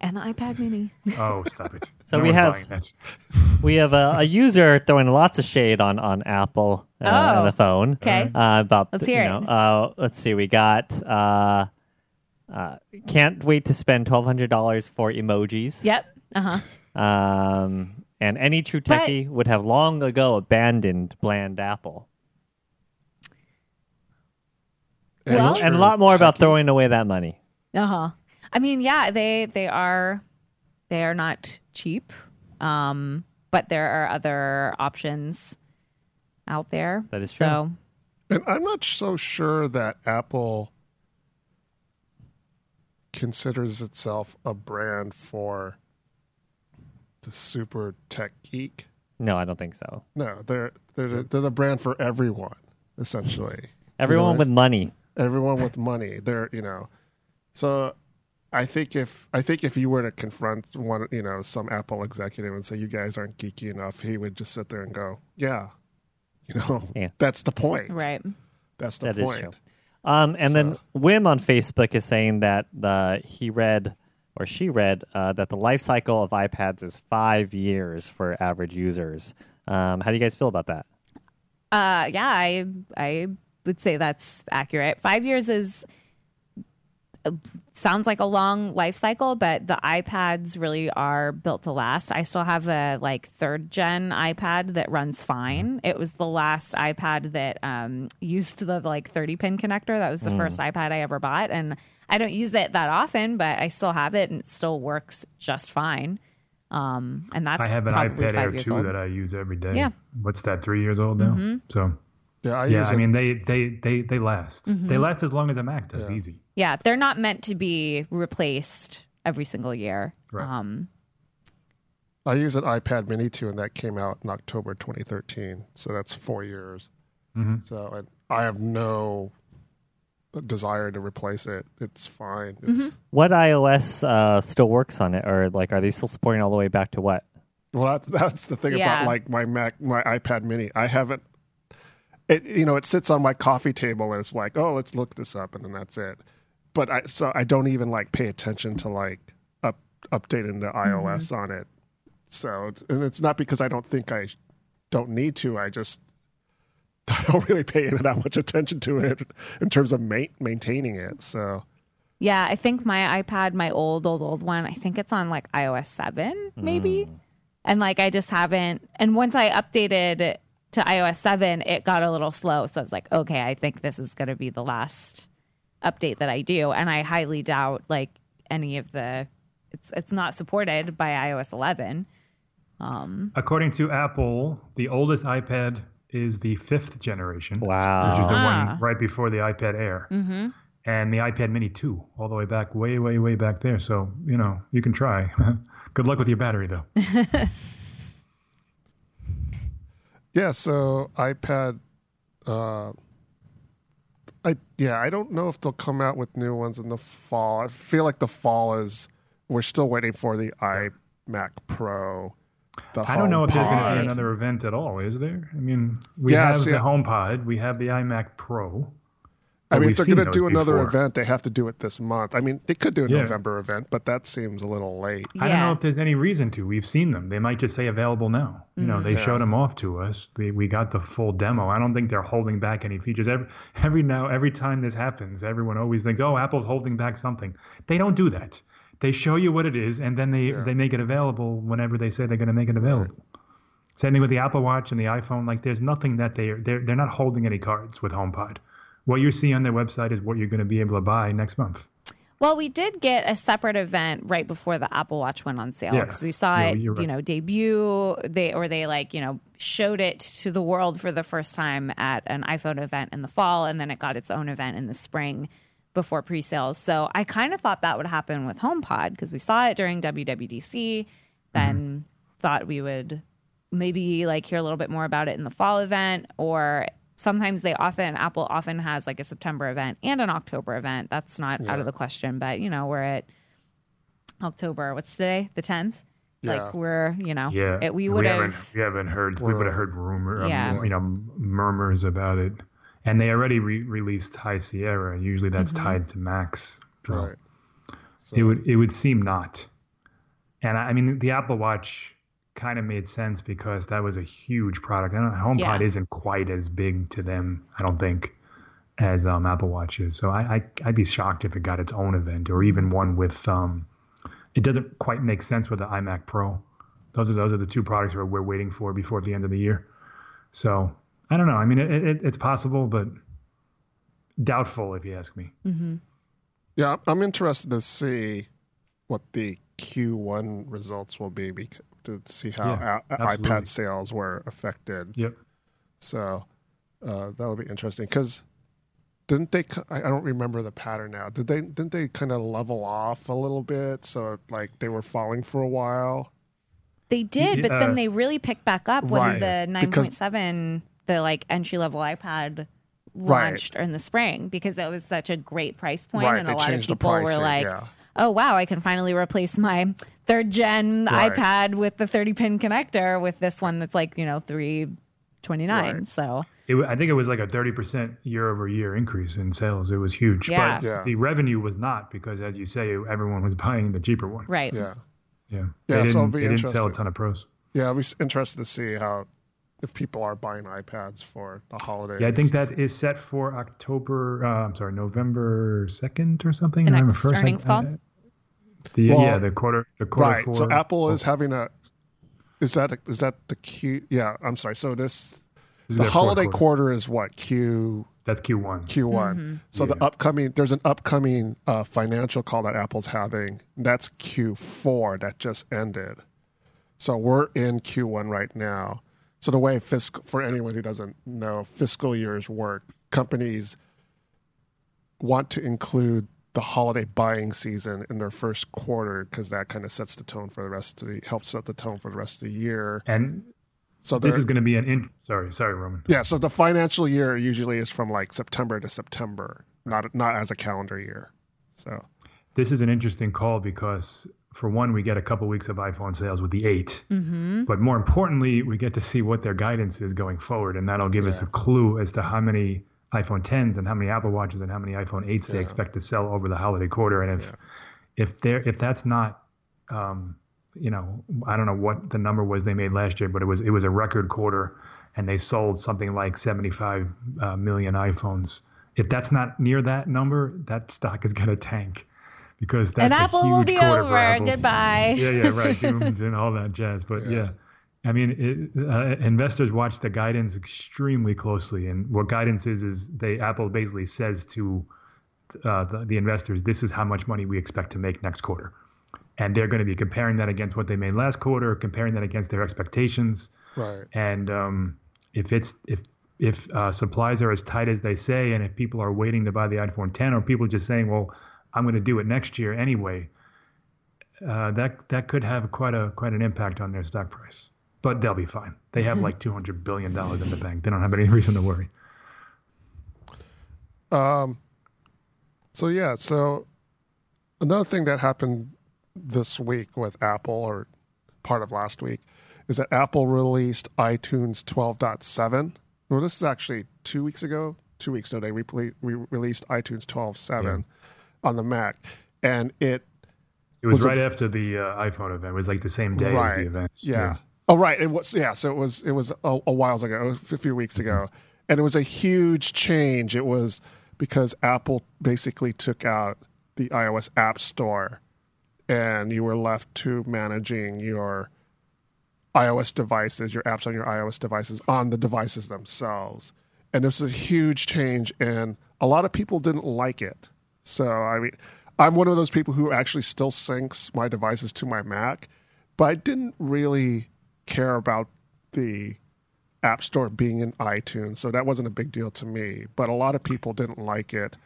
And the iPad Mini. Oh, stop it. So No we have- buying that. We have a, a user throwing lots of shade on on Apple uh, Oh, on the phone. okay. Uh, about Let's hear you it. know, uh, let's see. We got. Uh, uh, can't wait to spend twelve hundred dollars for emojis. Yep. Uh huh. Um, and any true But- techie would have long ago abandoned bland Apple. And Well- And a lot more about throwing away that money. Uh huh. I mean, yeah, they they are they are not cheap, um, but there are other options out there. That is so. And I'm not so sure that Apple considers itself a brand for the super tech geek. No, I don't think so. No, they're they're the, they're the brand for everyone essentially. Everyone what? with money. Everyone with money. They're you know, so I think if I think if you were to confront one you know some Apple executive and say you guys aren't geeky enough, he would just sit there and go, yeah, you know, Yeah. that's the point. Right. That's the That is point. true. Um, and then Wim on Facebook is saying that the he read or she read uh, that the life cycle of iPads is five years for average users. Um, how do you guys feel about that? Uh, yeah, I I would say that's accurate. Five years is sounds like a long life cycle, but the iPads really are built to last. I still have a like third gen iPad that runs fine. It was the last iPad that um, used the like 30 pin connector. That was the first iPad I ever bought, and I don't use it that often, but I still have it and it still works just fine. Um, and that's I have an iPad Air 2 old. that I use every day. Yeah. Mm-hmm. What's that? Three years old now. So Yeah, I yeah, use I mean they they they they last. Mm-hmm. They last as long as a Mac does. Easy. Yeah, they're not meant to be replaced every single year. Right. Um, I use an iPad Mini 2, and that came out in October 2013. So that's four years. Mm-hmm. So and I have no desire to replace it. It's fine. It's, Mm-hmm. What iOS uh, still works on it, or like are they still supporting all the way back to what? Well, that's that's the thing Yeah. about like my Mac, my iPad Mini. I haven't. It you know it sits on my coffee table and it's like oh let's look this up and then that's it. But I so I don't even like pay attention to like up updating the iOS mm-hmm. on it. So and it's not because I don't think I don't need to. I just I don't really pay that much attention to it in terms of ma- maintaining it. So yeah, I think my iPad, my old, old, old one, I think it's on like iOS 7, maybe. Mm. And like I just haven't. And once I updated to iOS 7, it got a little slow. So I was like, okay, I think this is going to be the last update that I do. And I highly doubt like any of the. It's it's not supported by iOS 11. Um, According to Apple, the oldest iPad is the fifth generation. Wow. Which is the Ah. one right before the iPad Air. Mm-hmm. And the iPad Mini 2, all the way back, way, way, way back there. So, you know, you can try. Good luck with your battery, though. Yeah, so iPad. Uh, I yeah, I don't know if they'll come out with new ones in the fall. I feel like the fall is we're still waiting for the iMac Pro. The I don't know if there's going to be another event at all, is there? I mean, we Yes, have yeah. the HomePod, we have the iMac Pro. I mean, if they're going to do another before. event, they have to do it this month. I mean, they could do a Yeah. November event, but that seems a little late. I don't know if there's any reason to. We've seen them. They might just say available now. You know, mm. they showed them off to us. We, we got the full demo. I don't think they're holding back any features. Every, every now, every time this happens, everyone always thinks, "Oh, Apple's holding back something." They don't do that. They show you what it is, and then they they make it available whenever they say they're going to make it available. Same thing with the Apple Watch and the iPhone. Like, there's nothing that they are they're they're not holding any cards with HomePod. What you see on their website is what you're going to be able to buy next month. Well, we did get a separate event right before the Apple Watch went on sale because Yes. we saw Yeah, it, right. you know, debut. They or they like you know showed it to the world for the first time at an iPhone event in the fall, and then it got its own event in the spring before pre-sales. So I kind of thought that would happen with HomePod because we saw it during WWDC, then mm-hmm. thought we would maybe like hear a little bit more about it in the fall event or sometimes they often apple often has like a september event and an october event that's not out of the question but you know we're at october what's today the 10th Yeah. like we're you know Yeah, it, we would haven't, have we haven't heard we would have heard rumor, um, Yeah. you know, murmurs about it, and they already re- released High Sierra. Usually that's Mm-hmm. tied to Macs, so Right. it would it would seem not. And I, I mean, the Apple Watch kind of made sense because that was a huge product. And HomePod Yeah. isn't quite as big to them, I don't think, as um, Apple Watch is. So I, I I'd be shocked if it got its own event or even one with um, it doesn't quite make sense with the iMac Pro. Those are those are the two products that we're waiting for before the end of the year. So I don't know. I mean, it, it, it's possible, but doubtful if you ask me. Yeah, I'm interested to see what the Q1 results will be bec- to see how Yeah, a- iPad sales were affected. Yep. So uh, that'll be interesting because didn't they? c- I I don't remember the pattern now. Did they? Didn't they kind of level off a little bit? So like they were falling for a while. they did but Yeah. then they really picked back up when Right, the 9.7 the like entry level ipad Right. launched in the spring because it was such a great price point Right, and they a lot of changed the people were like yeah. Oh wow i can finally replace my third gen Right. ipad with the 30 pin connector with this one that's like you know 329 Right. so It, I think it was like a 30% year over year increase in sales. It was huge. Yeah. But Yeah. the revenue was not because, as you say, everyone was buying the cheaper one. Right. Yeah. Yeah. Yeah, They so it'll didn't, be they didn't sell a ton of pros. Yeah, I'll be interested to see how if people are buying iPads for the holidays. Yeah, I think that is set for October. Uh, I'm sorry, November second or something. The November next 1st, I- earnings call? I- the, Well, yeah, the quarter. The quarter right. four. So Apple is having a. Is that is that the Q? Yeah, I'm sorry. So this This is the holiday quarter. quarter is what Q That's Q1. Q1. So the upcoming there's an upcoming uh, financial call that Apple's having. That's Q4 that just ended. So we're in Q1 right now. So the way fiscal for anyone who doesn't know fiscal years work, companies want to include the holiday buying season in their first quarter because that kind of sets the tone for the rest of the helps set the tone for the rest of the year. And So this is going to be an. In, sorry, sorry, Roman. yeah, so the financial year usually is from like September to September, not not as a calendar year. So This is an interesting call because, for one, we get a couple weeks of iPhone sales with the 8 Mm-hmm. But more importantly, we get to see what their guidance is going forward, and that'll give us a clue as to how many iPhone 10s and how many Apple Watches and how many iPhone 8s they expect to sell over the holiday quarter. And if if they're if that's not, um, you know, I don't know what the number was they made last year, but it was it was a record quarter, and they sold something like 75 uh, million iPhones. If that's not near that number, that stock is going to tank because that's and a Apple huge will be quarter over. for Apple Goodbye. yeah, yeah, right. Doomed and all that jazz. But yeah, I mean, it, uh, investors watch the guidance extremely closely, and what guidance is is they Apple basically says to uh, the, the investors, "This is how much money we expect to make next quarter," and they're going to be comparing that against what they made last quarter, comparing that against their expectations, right, and um, if it's if if uh, supplies are as tight as they say, and if people are waiting to buy the iPhone 10, or people just saying, "Well, I'm going to do it next year anyway," uh, that that could have quite a quite an impact on their stock price. But they'll be fine. They have like 200 billion dollars in the bank. They don't have any reason to worry. Um. So yeah, so another thing that happened this week with Apple or part of last week is that Apple released iTunes 12.7. Well, this is actually two weeks ago. Two weeks ago, they re- re- released iTunes 12.7 on the Mac, and it It was, Was it- right after the uh, iPhone event. It was like the same day as the event. Yeah. Oh, right. It was yeah. So it was it was a, a while ago, a few weeks ago, and it was a huge change. It was because Apple basically took out the iOS App Store, and you were left to managing your iOS devices, your apps on your iOS devices on the devices themselves. And this is a huge change, and a lot of people didn't like it. So, I mean, I'm one of those people who actually still syncs my devices to my Mac, but I didn't really care about the App Store being in iTunes, so that wasn't a big deal to me. But a lot of people didn't like it.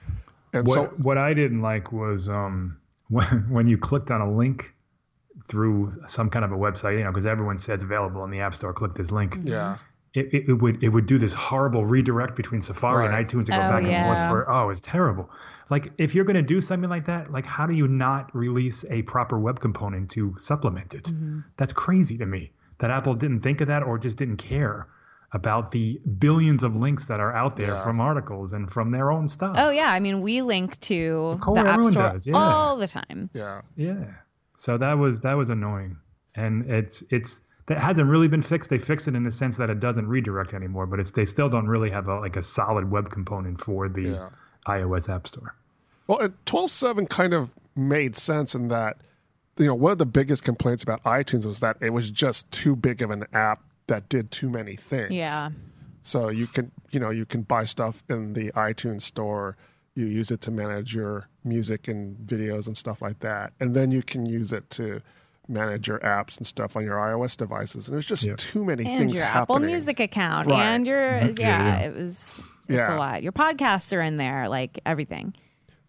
And What so, what I didn't like was um, when when you clicked on a link through some kind of a website, you know, because everyone says available in the App Store. Click this link. yeah. It, it, it would it would do this horrible redirect between Safari Right. and iTunes to go Oh, back and forth for oh it's terrible. Like if you're going to do something like that, like how do you not release a proper web component to supplement it? Mm-hmm. That's crazy to me that Apple didn't think of that or just didn't care about the billions of links that are out there Yeah. from articles and from their own stuff. Oh yeah, I mean we link to course, the App Store does, yeah. all the time. Yeah. Yeah. So that was that was annoying, and it's it's that hasn't really been fixed. They fix it in the sense that it doesn't redirect anymore, but it's they still don't really have a, like a solid web component for the Yeah. iOS App Store. Well, 12.7 kind of made sense in that, you know, one of the biggest complaints about iTunes was that it was just too big of an app that did too many things. Yeah. So you can, you know, you can buy stuff in the iTunes store. You use it to manage your music and videos and stuff like that, and then you can use it to manage your apps and stuff on your iOS devices. And there's just Yeah. too many And things your happening. Apple Music account Right. and your mm-hmm. yeah, Yeah, yeah. it was it's Yeah. a lot. Your podcasts are in there, like everything.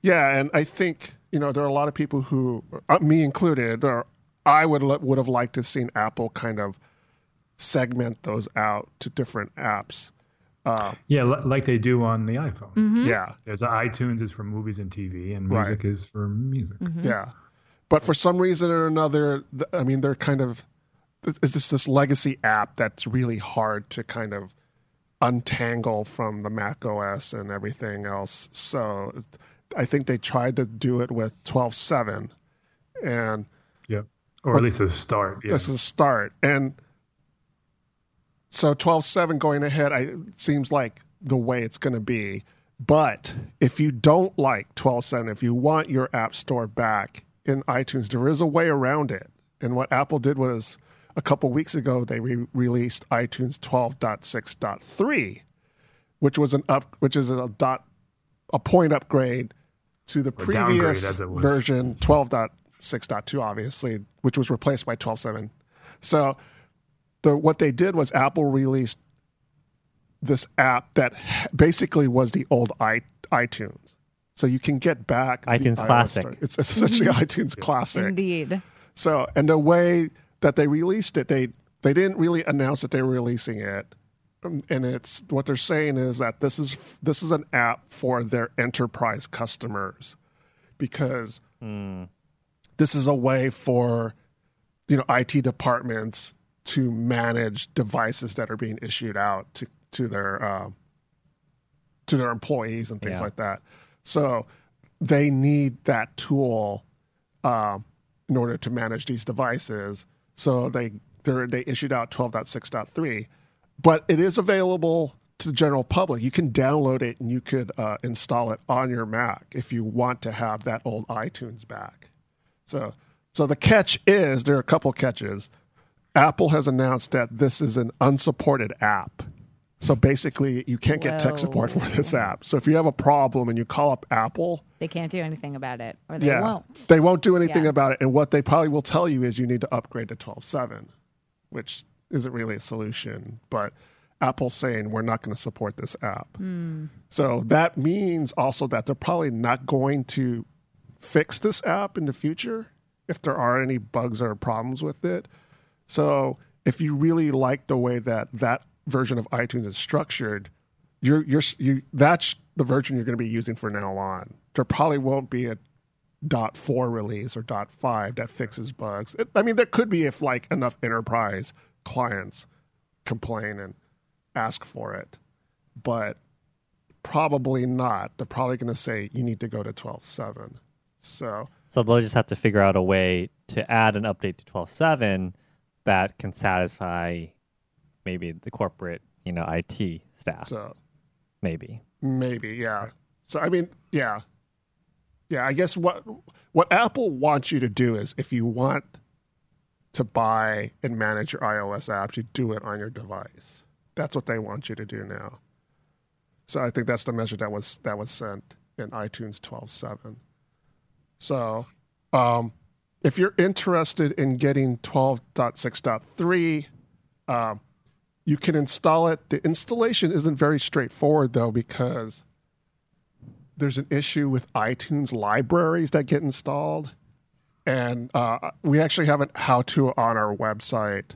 Yeah, and I think you know there are a lot of people who, uh, me included, or I would would have liked to have seen Apple kind of segment those out to different apps. Yeah, like they do on the iPhone. Mm-hmm. Yeah, There's iTunes is for movies and TV, and Right. music is for music. Mm-hmm. yeah. But for some reason or another, I mean, they're kind of is this this legacy app that's really hard to kind of untangle from the Mac OS and everything else. So I think they tried to do it with 12.7 and Yeah. Or at least a start. Yeah. is a start. And so 12.7 going ahead, I, it seems like the way it's going to be. But if you don't like 12.7, if you want your app store back in iTunes, there is a way around it. And what Apple did was a couple weeks ago, they re- released iTunes 12.6.3, which was an up, which is a dot, a point upgrade to the downgrade, previous as it was. version 12.6.2, obviously, which was replaced by 12.7. So the what they did was Apple released this app that basically was the old i iTunes. So you can get back iTunes iOS Classic. store. It's essentially iTunes Classic. Indeed. So, and the way that they released it, they they didn't really announce that they were releasing it, and it's what they're saying is that this is this is an app for their enterprise customers, because this is a way for you know IT departments to manage devices that are being issued out to to their um, to their employees and things Yeah. like that. So they need that tool um, in order to manage these devices. So they they issued out 12.6.3, but it is available to the general public. You can download it and you could uh, install it on your Mac if you want to have that old iTunes back. So so the catch is there are a couple catches. Apple has announced that this is an unsupported app. So basically, you can't get tech support for this app. So if you have a problem and you call up Apple, They can't do anything about it, or they won't. they won't do anything Yeah. about it. And what they probably will tell you is you need to upgrade to 12.7, which isn't really a solution. But Apple's saying we're not going to support this app. Hmm. So that means also that they're probably not going to fix this app in the future if there are any bugs or problems with it. So if you really like the way that that version of iTunes is structured, you're you're you that's the version you're going to be using for now on. There probably won't be a dot four release or dot five that fixes bugs. It, I mean, there could be if like enough enterprise clients complain and ask for it, but probably not. They're probably going to say you need to go to twelve seven. So So they'll just have to figure out a way to add an update to 12.7 that can satisfy maybe the corporate, you know, IT staff. so maybe. Maybe, yeah. So I mean, yeah, yeah. I guess what what Apple wants you to do is if you want to buy and manage your iOS apps, you do it on your device. That's what they want you to do now. So I think that's the message that was that was sent in iTunes 12.7. So um, if you're interested in getting 12.6.3, um, you can install it. The installation isn't very straightforward though because there's an issue with iTunes libraries that get installed, and uh, we actually have a how-to on our website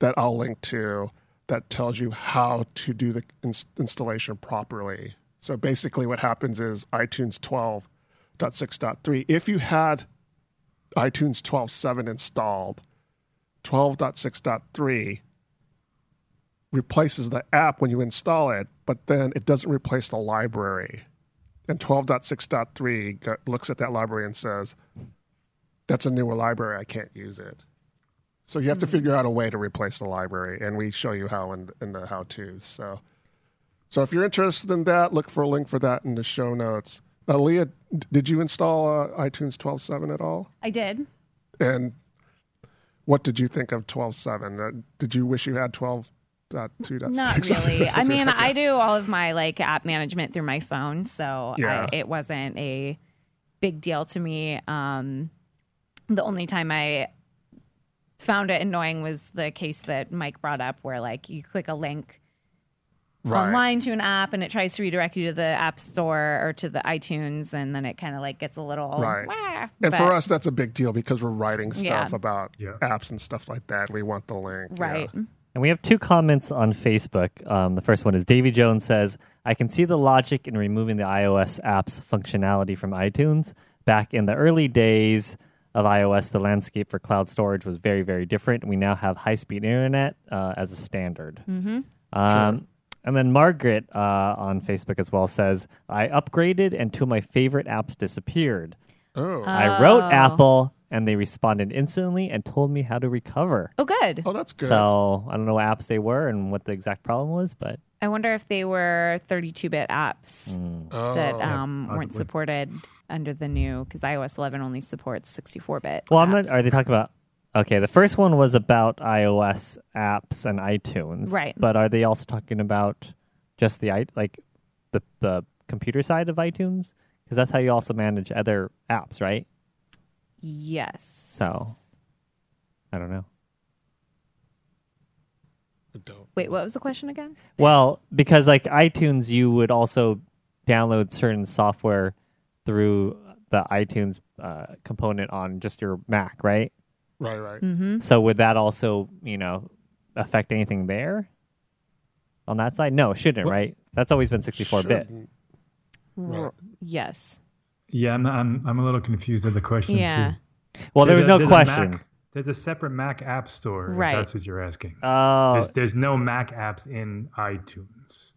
that I'll link to that tells you how to do the ins- installation properly. So basically, what happens is iTunes 12.6.3. If you had iTunes 12.7 installed, 12.6.3 replaces the app when you install it, but then it doesn't replace the library. And 12.6.3 looks at that library and says, that's a newer library, I can't use it. So you have to figure out a way to replace the library, and we show you how in, in the how to's. So, so if you're interested in that, look for a link for that in the show notes. Uh, Leah, d- did you install uh, iTunes 12.7 at all? I did. And what did you think of 12.7? Uh, did you wish you had 12.2.6? Not really. I mean, I do all of my like app management through my phone, so Yeah. I, it wasn't a big deal to me. Um, the only time I found it annoying was the case that Mike brought up, where like you click a link Right. online to an app and it tries to redirect you to the App Store or to the iTunes, and then it kind of like gets a little Right. "Wah," And but- for us, that's a big deal because we're writing stuff Yeah. about Yeah. apps and stuff like that. We want the link. yeah. right? And we have two comments on Facebook. Um, the first one is Davy Jones says, I can see the logic in removing the iOS apps functionality from iTunes. Back in the early days of iOS, the landscape for cloud storage was very, very different. We now have high speed internet uh, as a standard. Mm-hmm. Um, And then Margaret uh, on Facebook as well says, I upgraded and two of my favorite apps disappeared. Oh, I wrote Oh. Apple and they responded instantly and told me how to recover. Oh, good. oh, that's good. So I don't know what apps they were and what the exact problem was, but I wonder if they were 32-bit apps oh, that um, weren't supported under the new because iOS 11 only supports 64-bit. well, I'm not. Are they talking about? Okay, the first one was about iOS apps and iTunes, Right. But are they also talking about just the i like the the computer side of iTunes? Because that's how you also manage other apps, right? Yes. So I don't know. I don't. Wait, what was the question again? Well, because like iTunes, you would also download certain software through the iTunes uh, component on just your Mac, right? Right, right. Mm-hmm. So would that also, you know, affect anything there on that side? No, it shouldn't, Well, right? That's always been 64 bit. Right. Yes. Yeah, I'm, I'm I'm a little confused at the question Yeah. too. Well, there There's was no question. Mac- there's a separate Mac App Store. Right. If that's what you're asking. Oh, There's, there's no Mac apps in iTunes.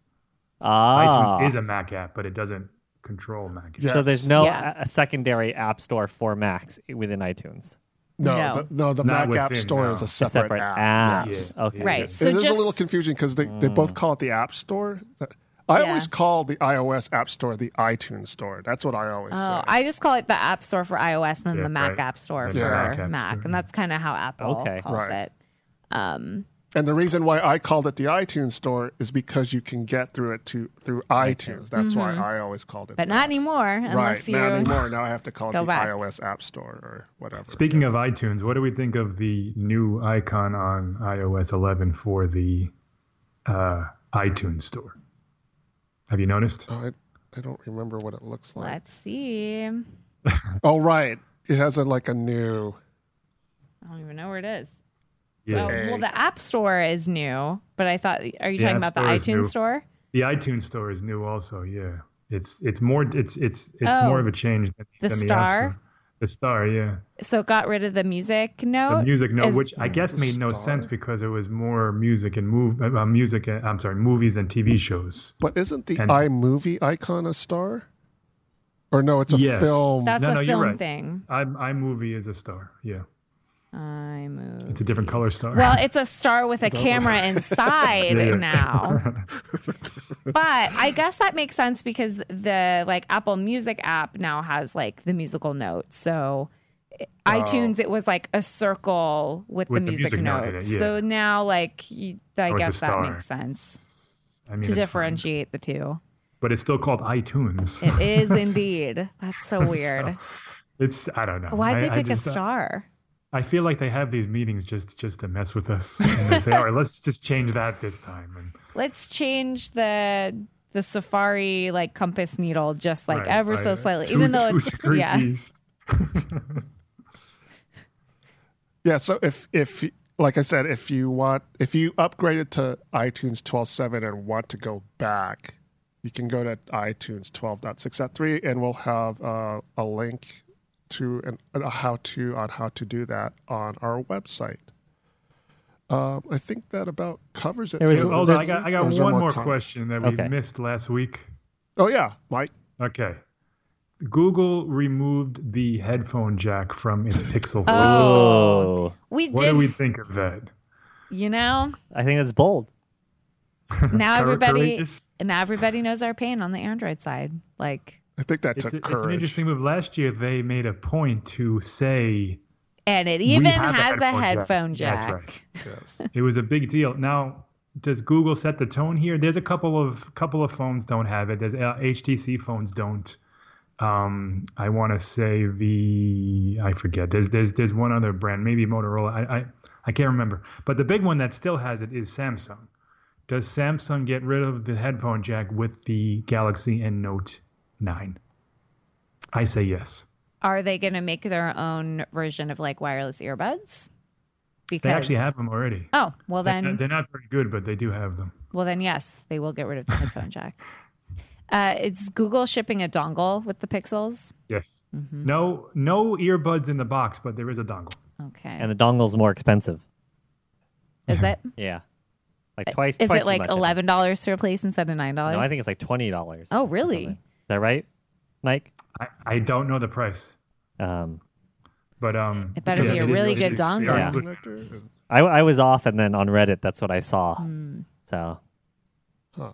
ah. iTunes is a Mac app, but it doesn't control Mac. apps. Yeah. So there's no Yeah. a, a secondary app store for Macs within iTunes. No, No. The, no, the Not Mac App Store no. is a A A separate, separate app. app. Yes. Yeah. Okay. Right. Yes. So it is just a little confusing because they, they both call it the App Store. I Yeah. always call the iOS App Store the iTunes Store. That's what I always Oh, say. I just call it the App Store for iOS and then Yeah, the Mac right. App Store The for Mac App Mac, Store. and that's kind of how Apple Okay. calls Right. it. Um, and the reason why I called it the iTunes Store is because you can get through it to through iTunes. That's why I always called it. Mm-hmm. but that. not anymore unless right you. not anymore. Now I have to call it the back. iOS App Store or whatever. Speaking of iTunes, what do we think of the new icon on iOS 11 for the uh, iTunes Store? Have you noticed? Oh, I I don't remember what it looks like. Let's see. Oh right, it has a like a new. I don't even know where it is. Yeah. Oh, well, the App Store is new, but I thought, are you The talking App about the Store is iTunes new. Store? The iTunes Store is new also. Yeah. It's it's more it's it's it's Oh. more of a change than The than the App star? Store. The star, yeah. So it got rid of the music note. The music note, is- which I guess The made no star? sense because it was more music and move uh, music. uh, I'm sorry, movies and TV shows. But isn't the And- iMovie icon a star? Or no, it's a Yes. film. That's No, a no, you're film right. thing. I iMovie is a star. Yeah, I move. it's a different color star. Well, it's a star with a camera inside Yeah, yeah. now. but I guess that makes sense because the like Apple Music app now has like the musical notes. So oh. iTunes, it was like a circle with, With the the music, music note notes. yeah. So now, like, you, I Oh, guess that makes sense I mean, to it's fine. differentiate the two. but it's still called iTunes. It is indeed. That's so weird. It's I don't know. Why'd they I pick just- a star? I feel like they have these meetings just just to mess with us. And they say, all right, let's just change that this time. And Let's change the the Safari like compass needle just like right, ever by, so slightly, two- even though it's yeah. Yeah, so if if like I said, if you want if you upgraded to iTunes 12.7 and want to go back, you can go to iTunes 12.6.3 and we'll have uh, a link to an, a how to on how to do that on our website. Um, I think that about covers it. There was- for Hold on, I got I got week. Or is there one more comments? question that we Okay. missed last week. Oh yeah, Mike. Okay. Google removed the headphone jack from its Pixel. Oh. Oh, We What did, do we think of that? you know. I think that's bold. Now everybody, courageous? now everybody knows our pain on the Android side. Like, I think that It's, took a- it's an interesting move. Last year, they made a point to say and it even has a headphone jack. That's right. yes. It was a big deal. Now, does Google set the tone here? There's a couple of couple of phones don't have it. There's uh, HTC phones don't. Um, I want to say the I forget. There's there's there's one other brand, maybe Motorola. I, I I can't remember. But the big one that still has it is Samsung. Does Samsung get rid of the headphone jack with the Galaxy and Note 9? I say yes. Are they going to make their own version of like wireless earbuds? Because They actually have them already. Oh well, They're- then they're not very good, but they do have them. well then yes, they will get rid of the headphone jack. Uh, it's Google shipping a dongle with the Pixels. Yes. Mm-hmm. No, no earbuds in the box, but there is a dongle. Okay, And the dongle's more expensive. is it? Yeah. like twice. Is twice it like much, eleven dollars to replace instead of nine dollars? No, I think it's like twenty dollars. Oh, really? Is that right, Mike? I, I don't know the price, Um, but um, It better be a really really good dongle. Yeah. I, I was off, and then on Reddit, that's what I saw. Hmm. So, Huh.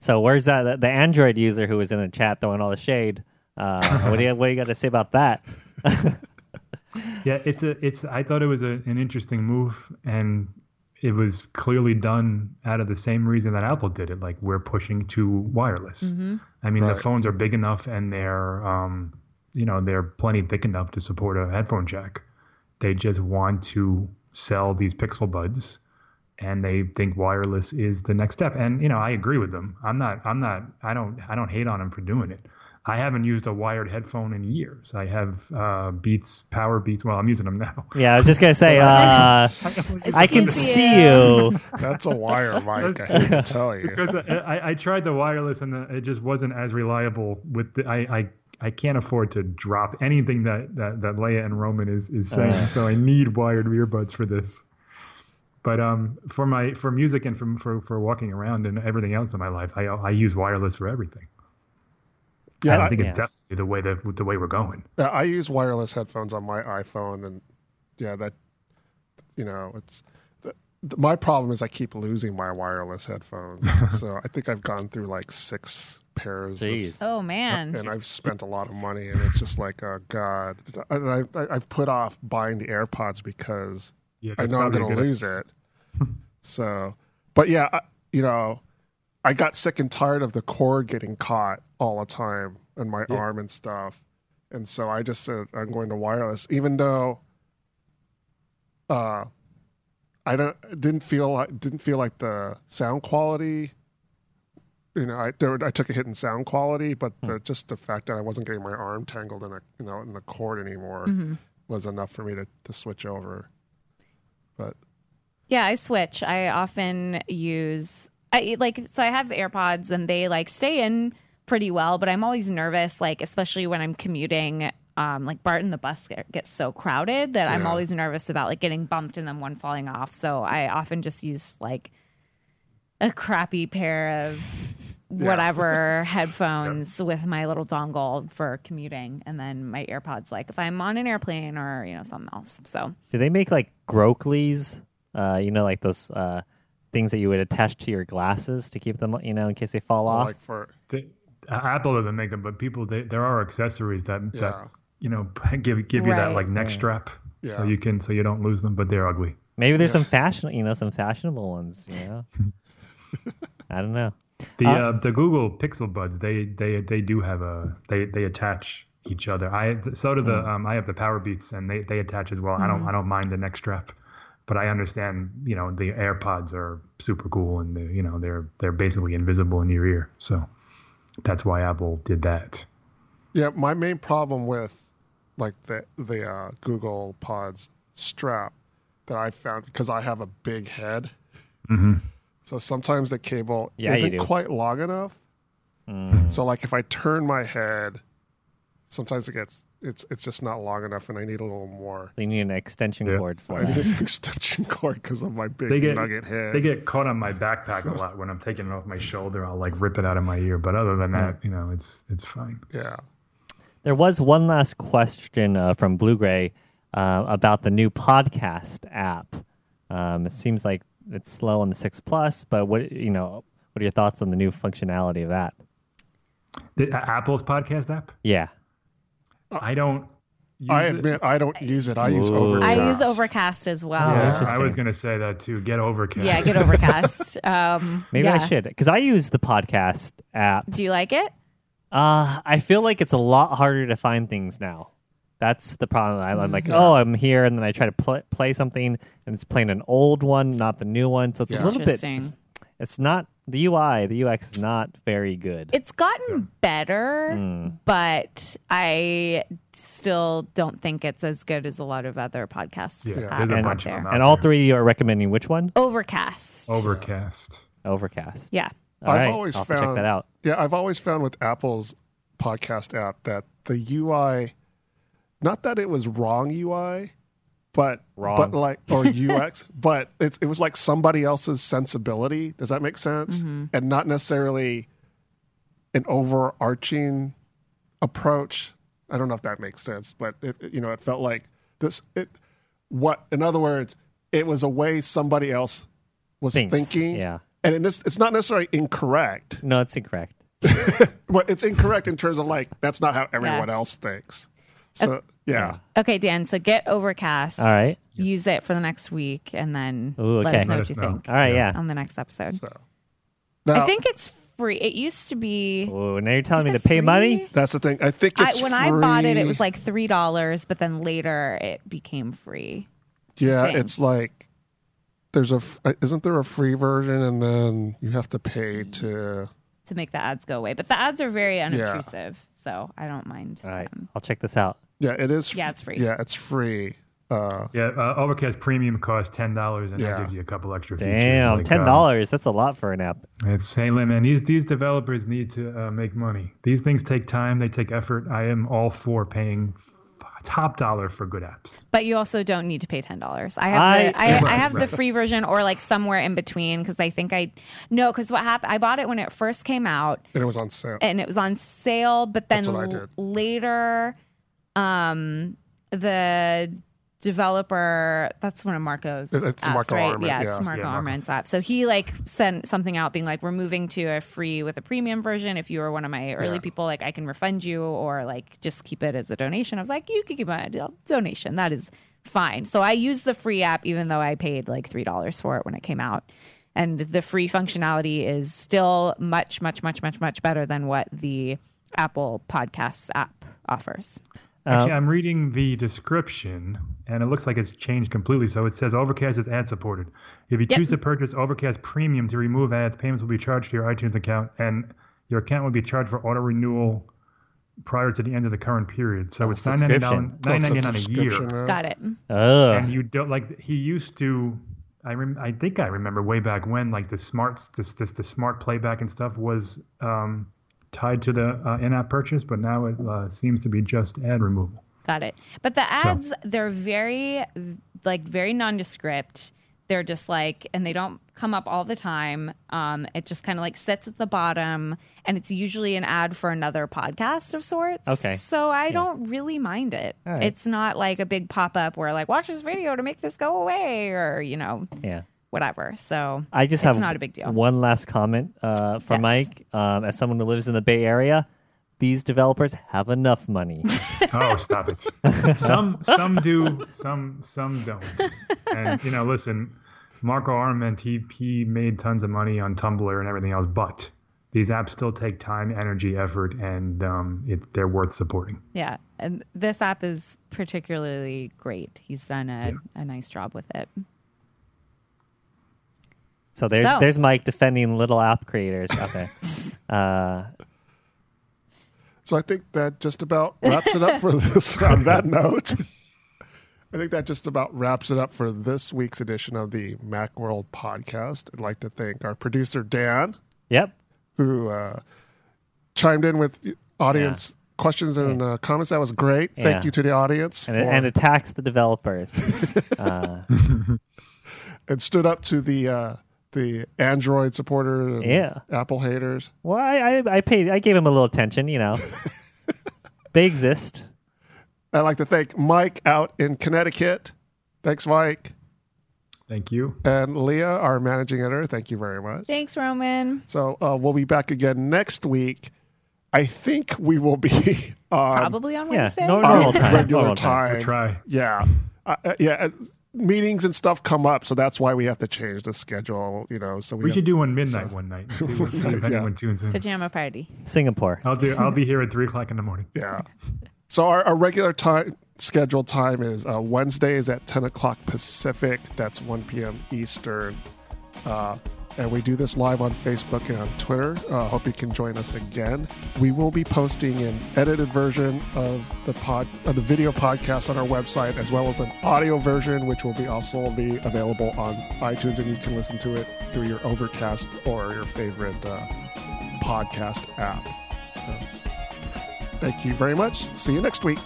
so where's that the Android user who was in the chat throwing all the shade? Uh, what do you what do you got to say about that? Yeah, it's a it's. I thought it was a, an interesting move, and it was clearly done out of the same reason that Apple did it. Like we're pushing to wireless. I mean, the phones are big enough, and they're um, you know, they're plenty thick enough to support a headphone jack. They just want to sell these Pixel Buds, and they think wireless is the next step. And you know, I agree with them. I'm not. I'm not. I don't. I don't hate on them for doing it. I haven't used a wired headphone in years. I have uh, Beats, Powerbeats. Well, I'm using them now. Yeah, I was just gonna say. Uh, I can see see you. That's a wire mic. I hate to tell you. because I, I, I tried the wireless and the, it just wasn't as reliable. With the, I, I I can't afford to drop anything that that, that Leah and Roman is is saying. so I need wired earbuds for this. But um, for my for music and for, for for walking around and everything else in my life, I I use wireless for everything. Yeah, I I, think it's yeah. definitely the way that the way we're going. yeah, I use wireless headphones on my iPhone, and yeah, that you know, it's the, the, my problem is I keep losing my wireless headphones. so I think I've gone through like six pairs. this- Oh man. and I've spent a lot of money, and it's just like, oh god! And I, I, I've put off buying the AirPods because Yeah, I know I'm going to lose it. so, but yeah, I, you know, I got sick and tired of the cord getting caught all the time in my Yeah. arm and stuff, and so I just said I'm going to wireless, even though, uh, I don't didn't feel like didn't feel like the sound quality. You know, I there, I took a hit in sound quality, but the, just the fact that I wasn't getting my arm tangled in a you know in the cord anymore was enough for me to, to switch over. But Yeah, I switch. I often use I like so I have AirPods and they like stay in pretty well, but I'm always nervous like especially when I'm commuting um like BART and the bus gets so crowded that I'm always nervous about like getting bumped and then one falling off. So I often just use like a crappy pair of whatever headphones with my little dongle for commuting and then my AirPods like if I'm on an airplane or you know something else. So Do they make like Croakies? Uh, you know, like those uh, things that you would attach to your glasses to keep them, you know, in case they fall off. like for The, Apple doesn't make them, but people they, there are accessories that Yeah. that you know give give you that like neck Yeah. strap, so you can so you don't lose them, but they're ugly. Maybe there's some fashion, you know, some fashionable ones. You know, I don't know. The Uh, uh, the Google Pixel Buds they they they do have a they they attach each other. I so do the um I have the Powerbeats and they they attach as well. I don't I don't mind the neck strap, but I understand you know the AirPods are super cool and they you know they're they're basically invisible in your ear. So that's why Apple did that. yeah. My main problem with like the the uh, Google Pods strap that I found because I have a big head, so sometimes the cable Yeah, isn't quite long enough. So like if I turn my head, sometimes it gets it's it's just not long enough, and I need a little more. So you need an extension Yeah. cord for I that. need an extension cord because of my big They get nugget head. they get caught on my backpack a lot when I'm taking it off my shoulder. I'll like rip it out of my ear, but other than that, you know, it's it's fine. yeah. There was one last question uh, from Blue Gray uh, about the new podcast app. Um, it seems like it's slow on the six plus, but what you know, what are your thoughts on the new functionality of that? The, uh, Apple's podcast app. Yeah, I don't. Use I it. admit I don't use it. I use Overcast. I use Overcast as well. Yeah, Yeah, I was gonna say that too. Get Overcast. Yeah, get Overcast. Um, maybe I should because I use the podcast app. Do you like it? Uh, I feel like it's a lot harder to find things now. That's the problem. I, I'm like, oh, I'm here, and then I try to pl- play something, and it's playing an old one, not the new one. So it's Yeah. a little bit. It's not the UI. The UX is not very good. It's gotten better, Hmm. but I still don't think it's as good as a lot of other podcasts Yeah, out, there's a out bunch of there. them out and all there. three are recommending which one? Overcast. Overcast. Overcast. yeah. All I've right, always I'll found check that out. Yeah, I've always found with Apple's podcast app that the UI, not that it was wrong UI, but Wrong. but like or UX, but it's it was like somebody else's sensibility. Does that make sense? Mm-hmm. And not necessarily an overarching approach. I don't know if that makes sense, but it, it- you know, it felt like this. It what in other words, it was a way somebody else was Thinks, thinking. yeah. and it is, it's not necessarily incorrect, No, it's incorrect. but it's incorrect in terms of like that's not how everyone else thinks. So yeah. Okay, Dan. So get Overcast. All right. Use it for the next week, and then Ooh, let okay. us know Let what us you know. think All right, yeah. on the next episode. So now, I think it's free. It used to be. Ooh, now you're telling Is me it to pay free? money? that's the thing. I think I, it's when I bought it, it free. was like three dollars, but then later it became free. Yeah, thing. it's like there's a f- uh, isn't there a free version and then you have to pay to to make the ads go away. But the ads are very unobtrusive, so I don't mind. All right. them. I'll check this out. Yeah it is Yeah, it's free. yeah it's free uh Yeah, uh, Overcast Premium costs ten dollars, and Yeah. that gives you a couple extra features. Damn, like, ten um, dollars. That's a lot for an app. It's hey, man. These these developers need to uh, make money. These things take time. They take effort. I am all for paying f- top dollar for good apps. But you also don't need to pay ten dollars. I have I- the I, I Right, have the free version or like somewhere in between because I think I no because what happened I bought it when it first came out and it was on sale. and it was on sale, but then That's what I l- did. later, um, the developer that's one of Marco's it's apps, Marco right? Arment, yeah, yeah. it's Marco Yeah, Marco. Arment's app. So he like sent something out being like, "We're moving to a free with a premium version. If you were one of my early Yeah. people, like I can refund you or like just keep it as a donation." I was like, "You can keep my donation. That is fine." So I used the free app even though I paid like three dollars for it when it came out. And the free functionality is still much, much, much, much, much better than what the Apple Podcasts app offers. Actually, I'm reading the description, and it looks like it's changed completely. So it says Overcast is ad supported. If you Yep. choose to purchase Overcast Premium to remove ads, payments will be charged to your iTunes account, and your account will be charged for auto renewal prior to the end of the current period. So it's nine ninety nine subscription. Oh, it's a a year. subscription now. Got it. Ugh. and you don't like he used to I rem, I think I remember way back when like the smart this this the smart playback and stuff was um, tied to the uh, in-app purchase, but now it uh, seems to be just ad removal. Got it. But the ads, they're very, like, very nondescript. They're just like, and they don't come up all the time. Um, it just kind of like sits at the bottom, and it's usually an ad for another podcast of sorts. Okay. So I don't really mind it. All right. It's not like a big pop up where like watch this video to make this go away, or you know yeah. Whatever. So I just it's have not a big deal. one last comment uh, for Yes. Mike. Um, as someone who lives in the Bay Area, these developers have enough money. Oh, stop it! some some do, some some don't. And you know, listen, Marco Arment he he made tons of money on Tumblr and everything else, but these apps still take time, energy, effort, and um, it, they're worth supporting. Yeah, and this app is particularly great. He's done a, a nice job with it. So there's So. there's Mike defending little app creators. Okay. uh, So I think that just about wraps it up for this. on that note, I think that just about wraps it up for this week's edition of the Macworld podcast. I'd like to thank our producer Dan, yep. who uh, chimed in with audience questions and uh, comments. That was great. Thank you to the audience And, for, and attacks the developers. uh, and stood up to the uh, the Android supporter and Yeah. Apple haters. well, I, I I paid. I gave him a little attention. You know, they exist. I'd like to thank Mike out in Connecticut. Thanks, Mike. Thank you. And Leah, our managing editor. Thank you very much. Thanks, Roman. So uh, we'll be back again next week. I think we will be on Probably on Wednesday. no- our normal time. regular normal time. time. We'll try. Yeah, uh, uh, yeah. Meetings and stuff come up, so that's why we have to change the schedule. You know, so we, We have- should do one midnight one night. and See, see if Yeah. anyone tunes in. Pajama party. Singapore. I'll do. I'll be here at three o'clock in the morning. Yeah. So our, our regular time scheduled time is uh, Wednesdays at 10 o'clock Pacific. That's 1 p.m. Eastern. Uh, and we do this live on Facebook and on Twitter. Uh, hope you can join us again. We will be posting an edited version of the pod, of the video podcast on our website, as well as an audio version, which will be also be available on iTunes, and you can listen to it through your Overcast or your favorite uh, podcast app. So, thank you very much. See you next week.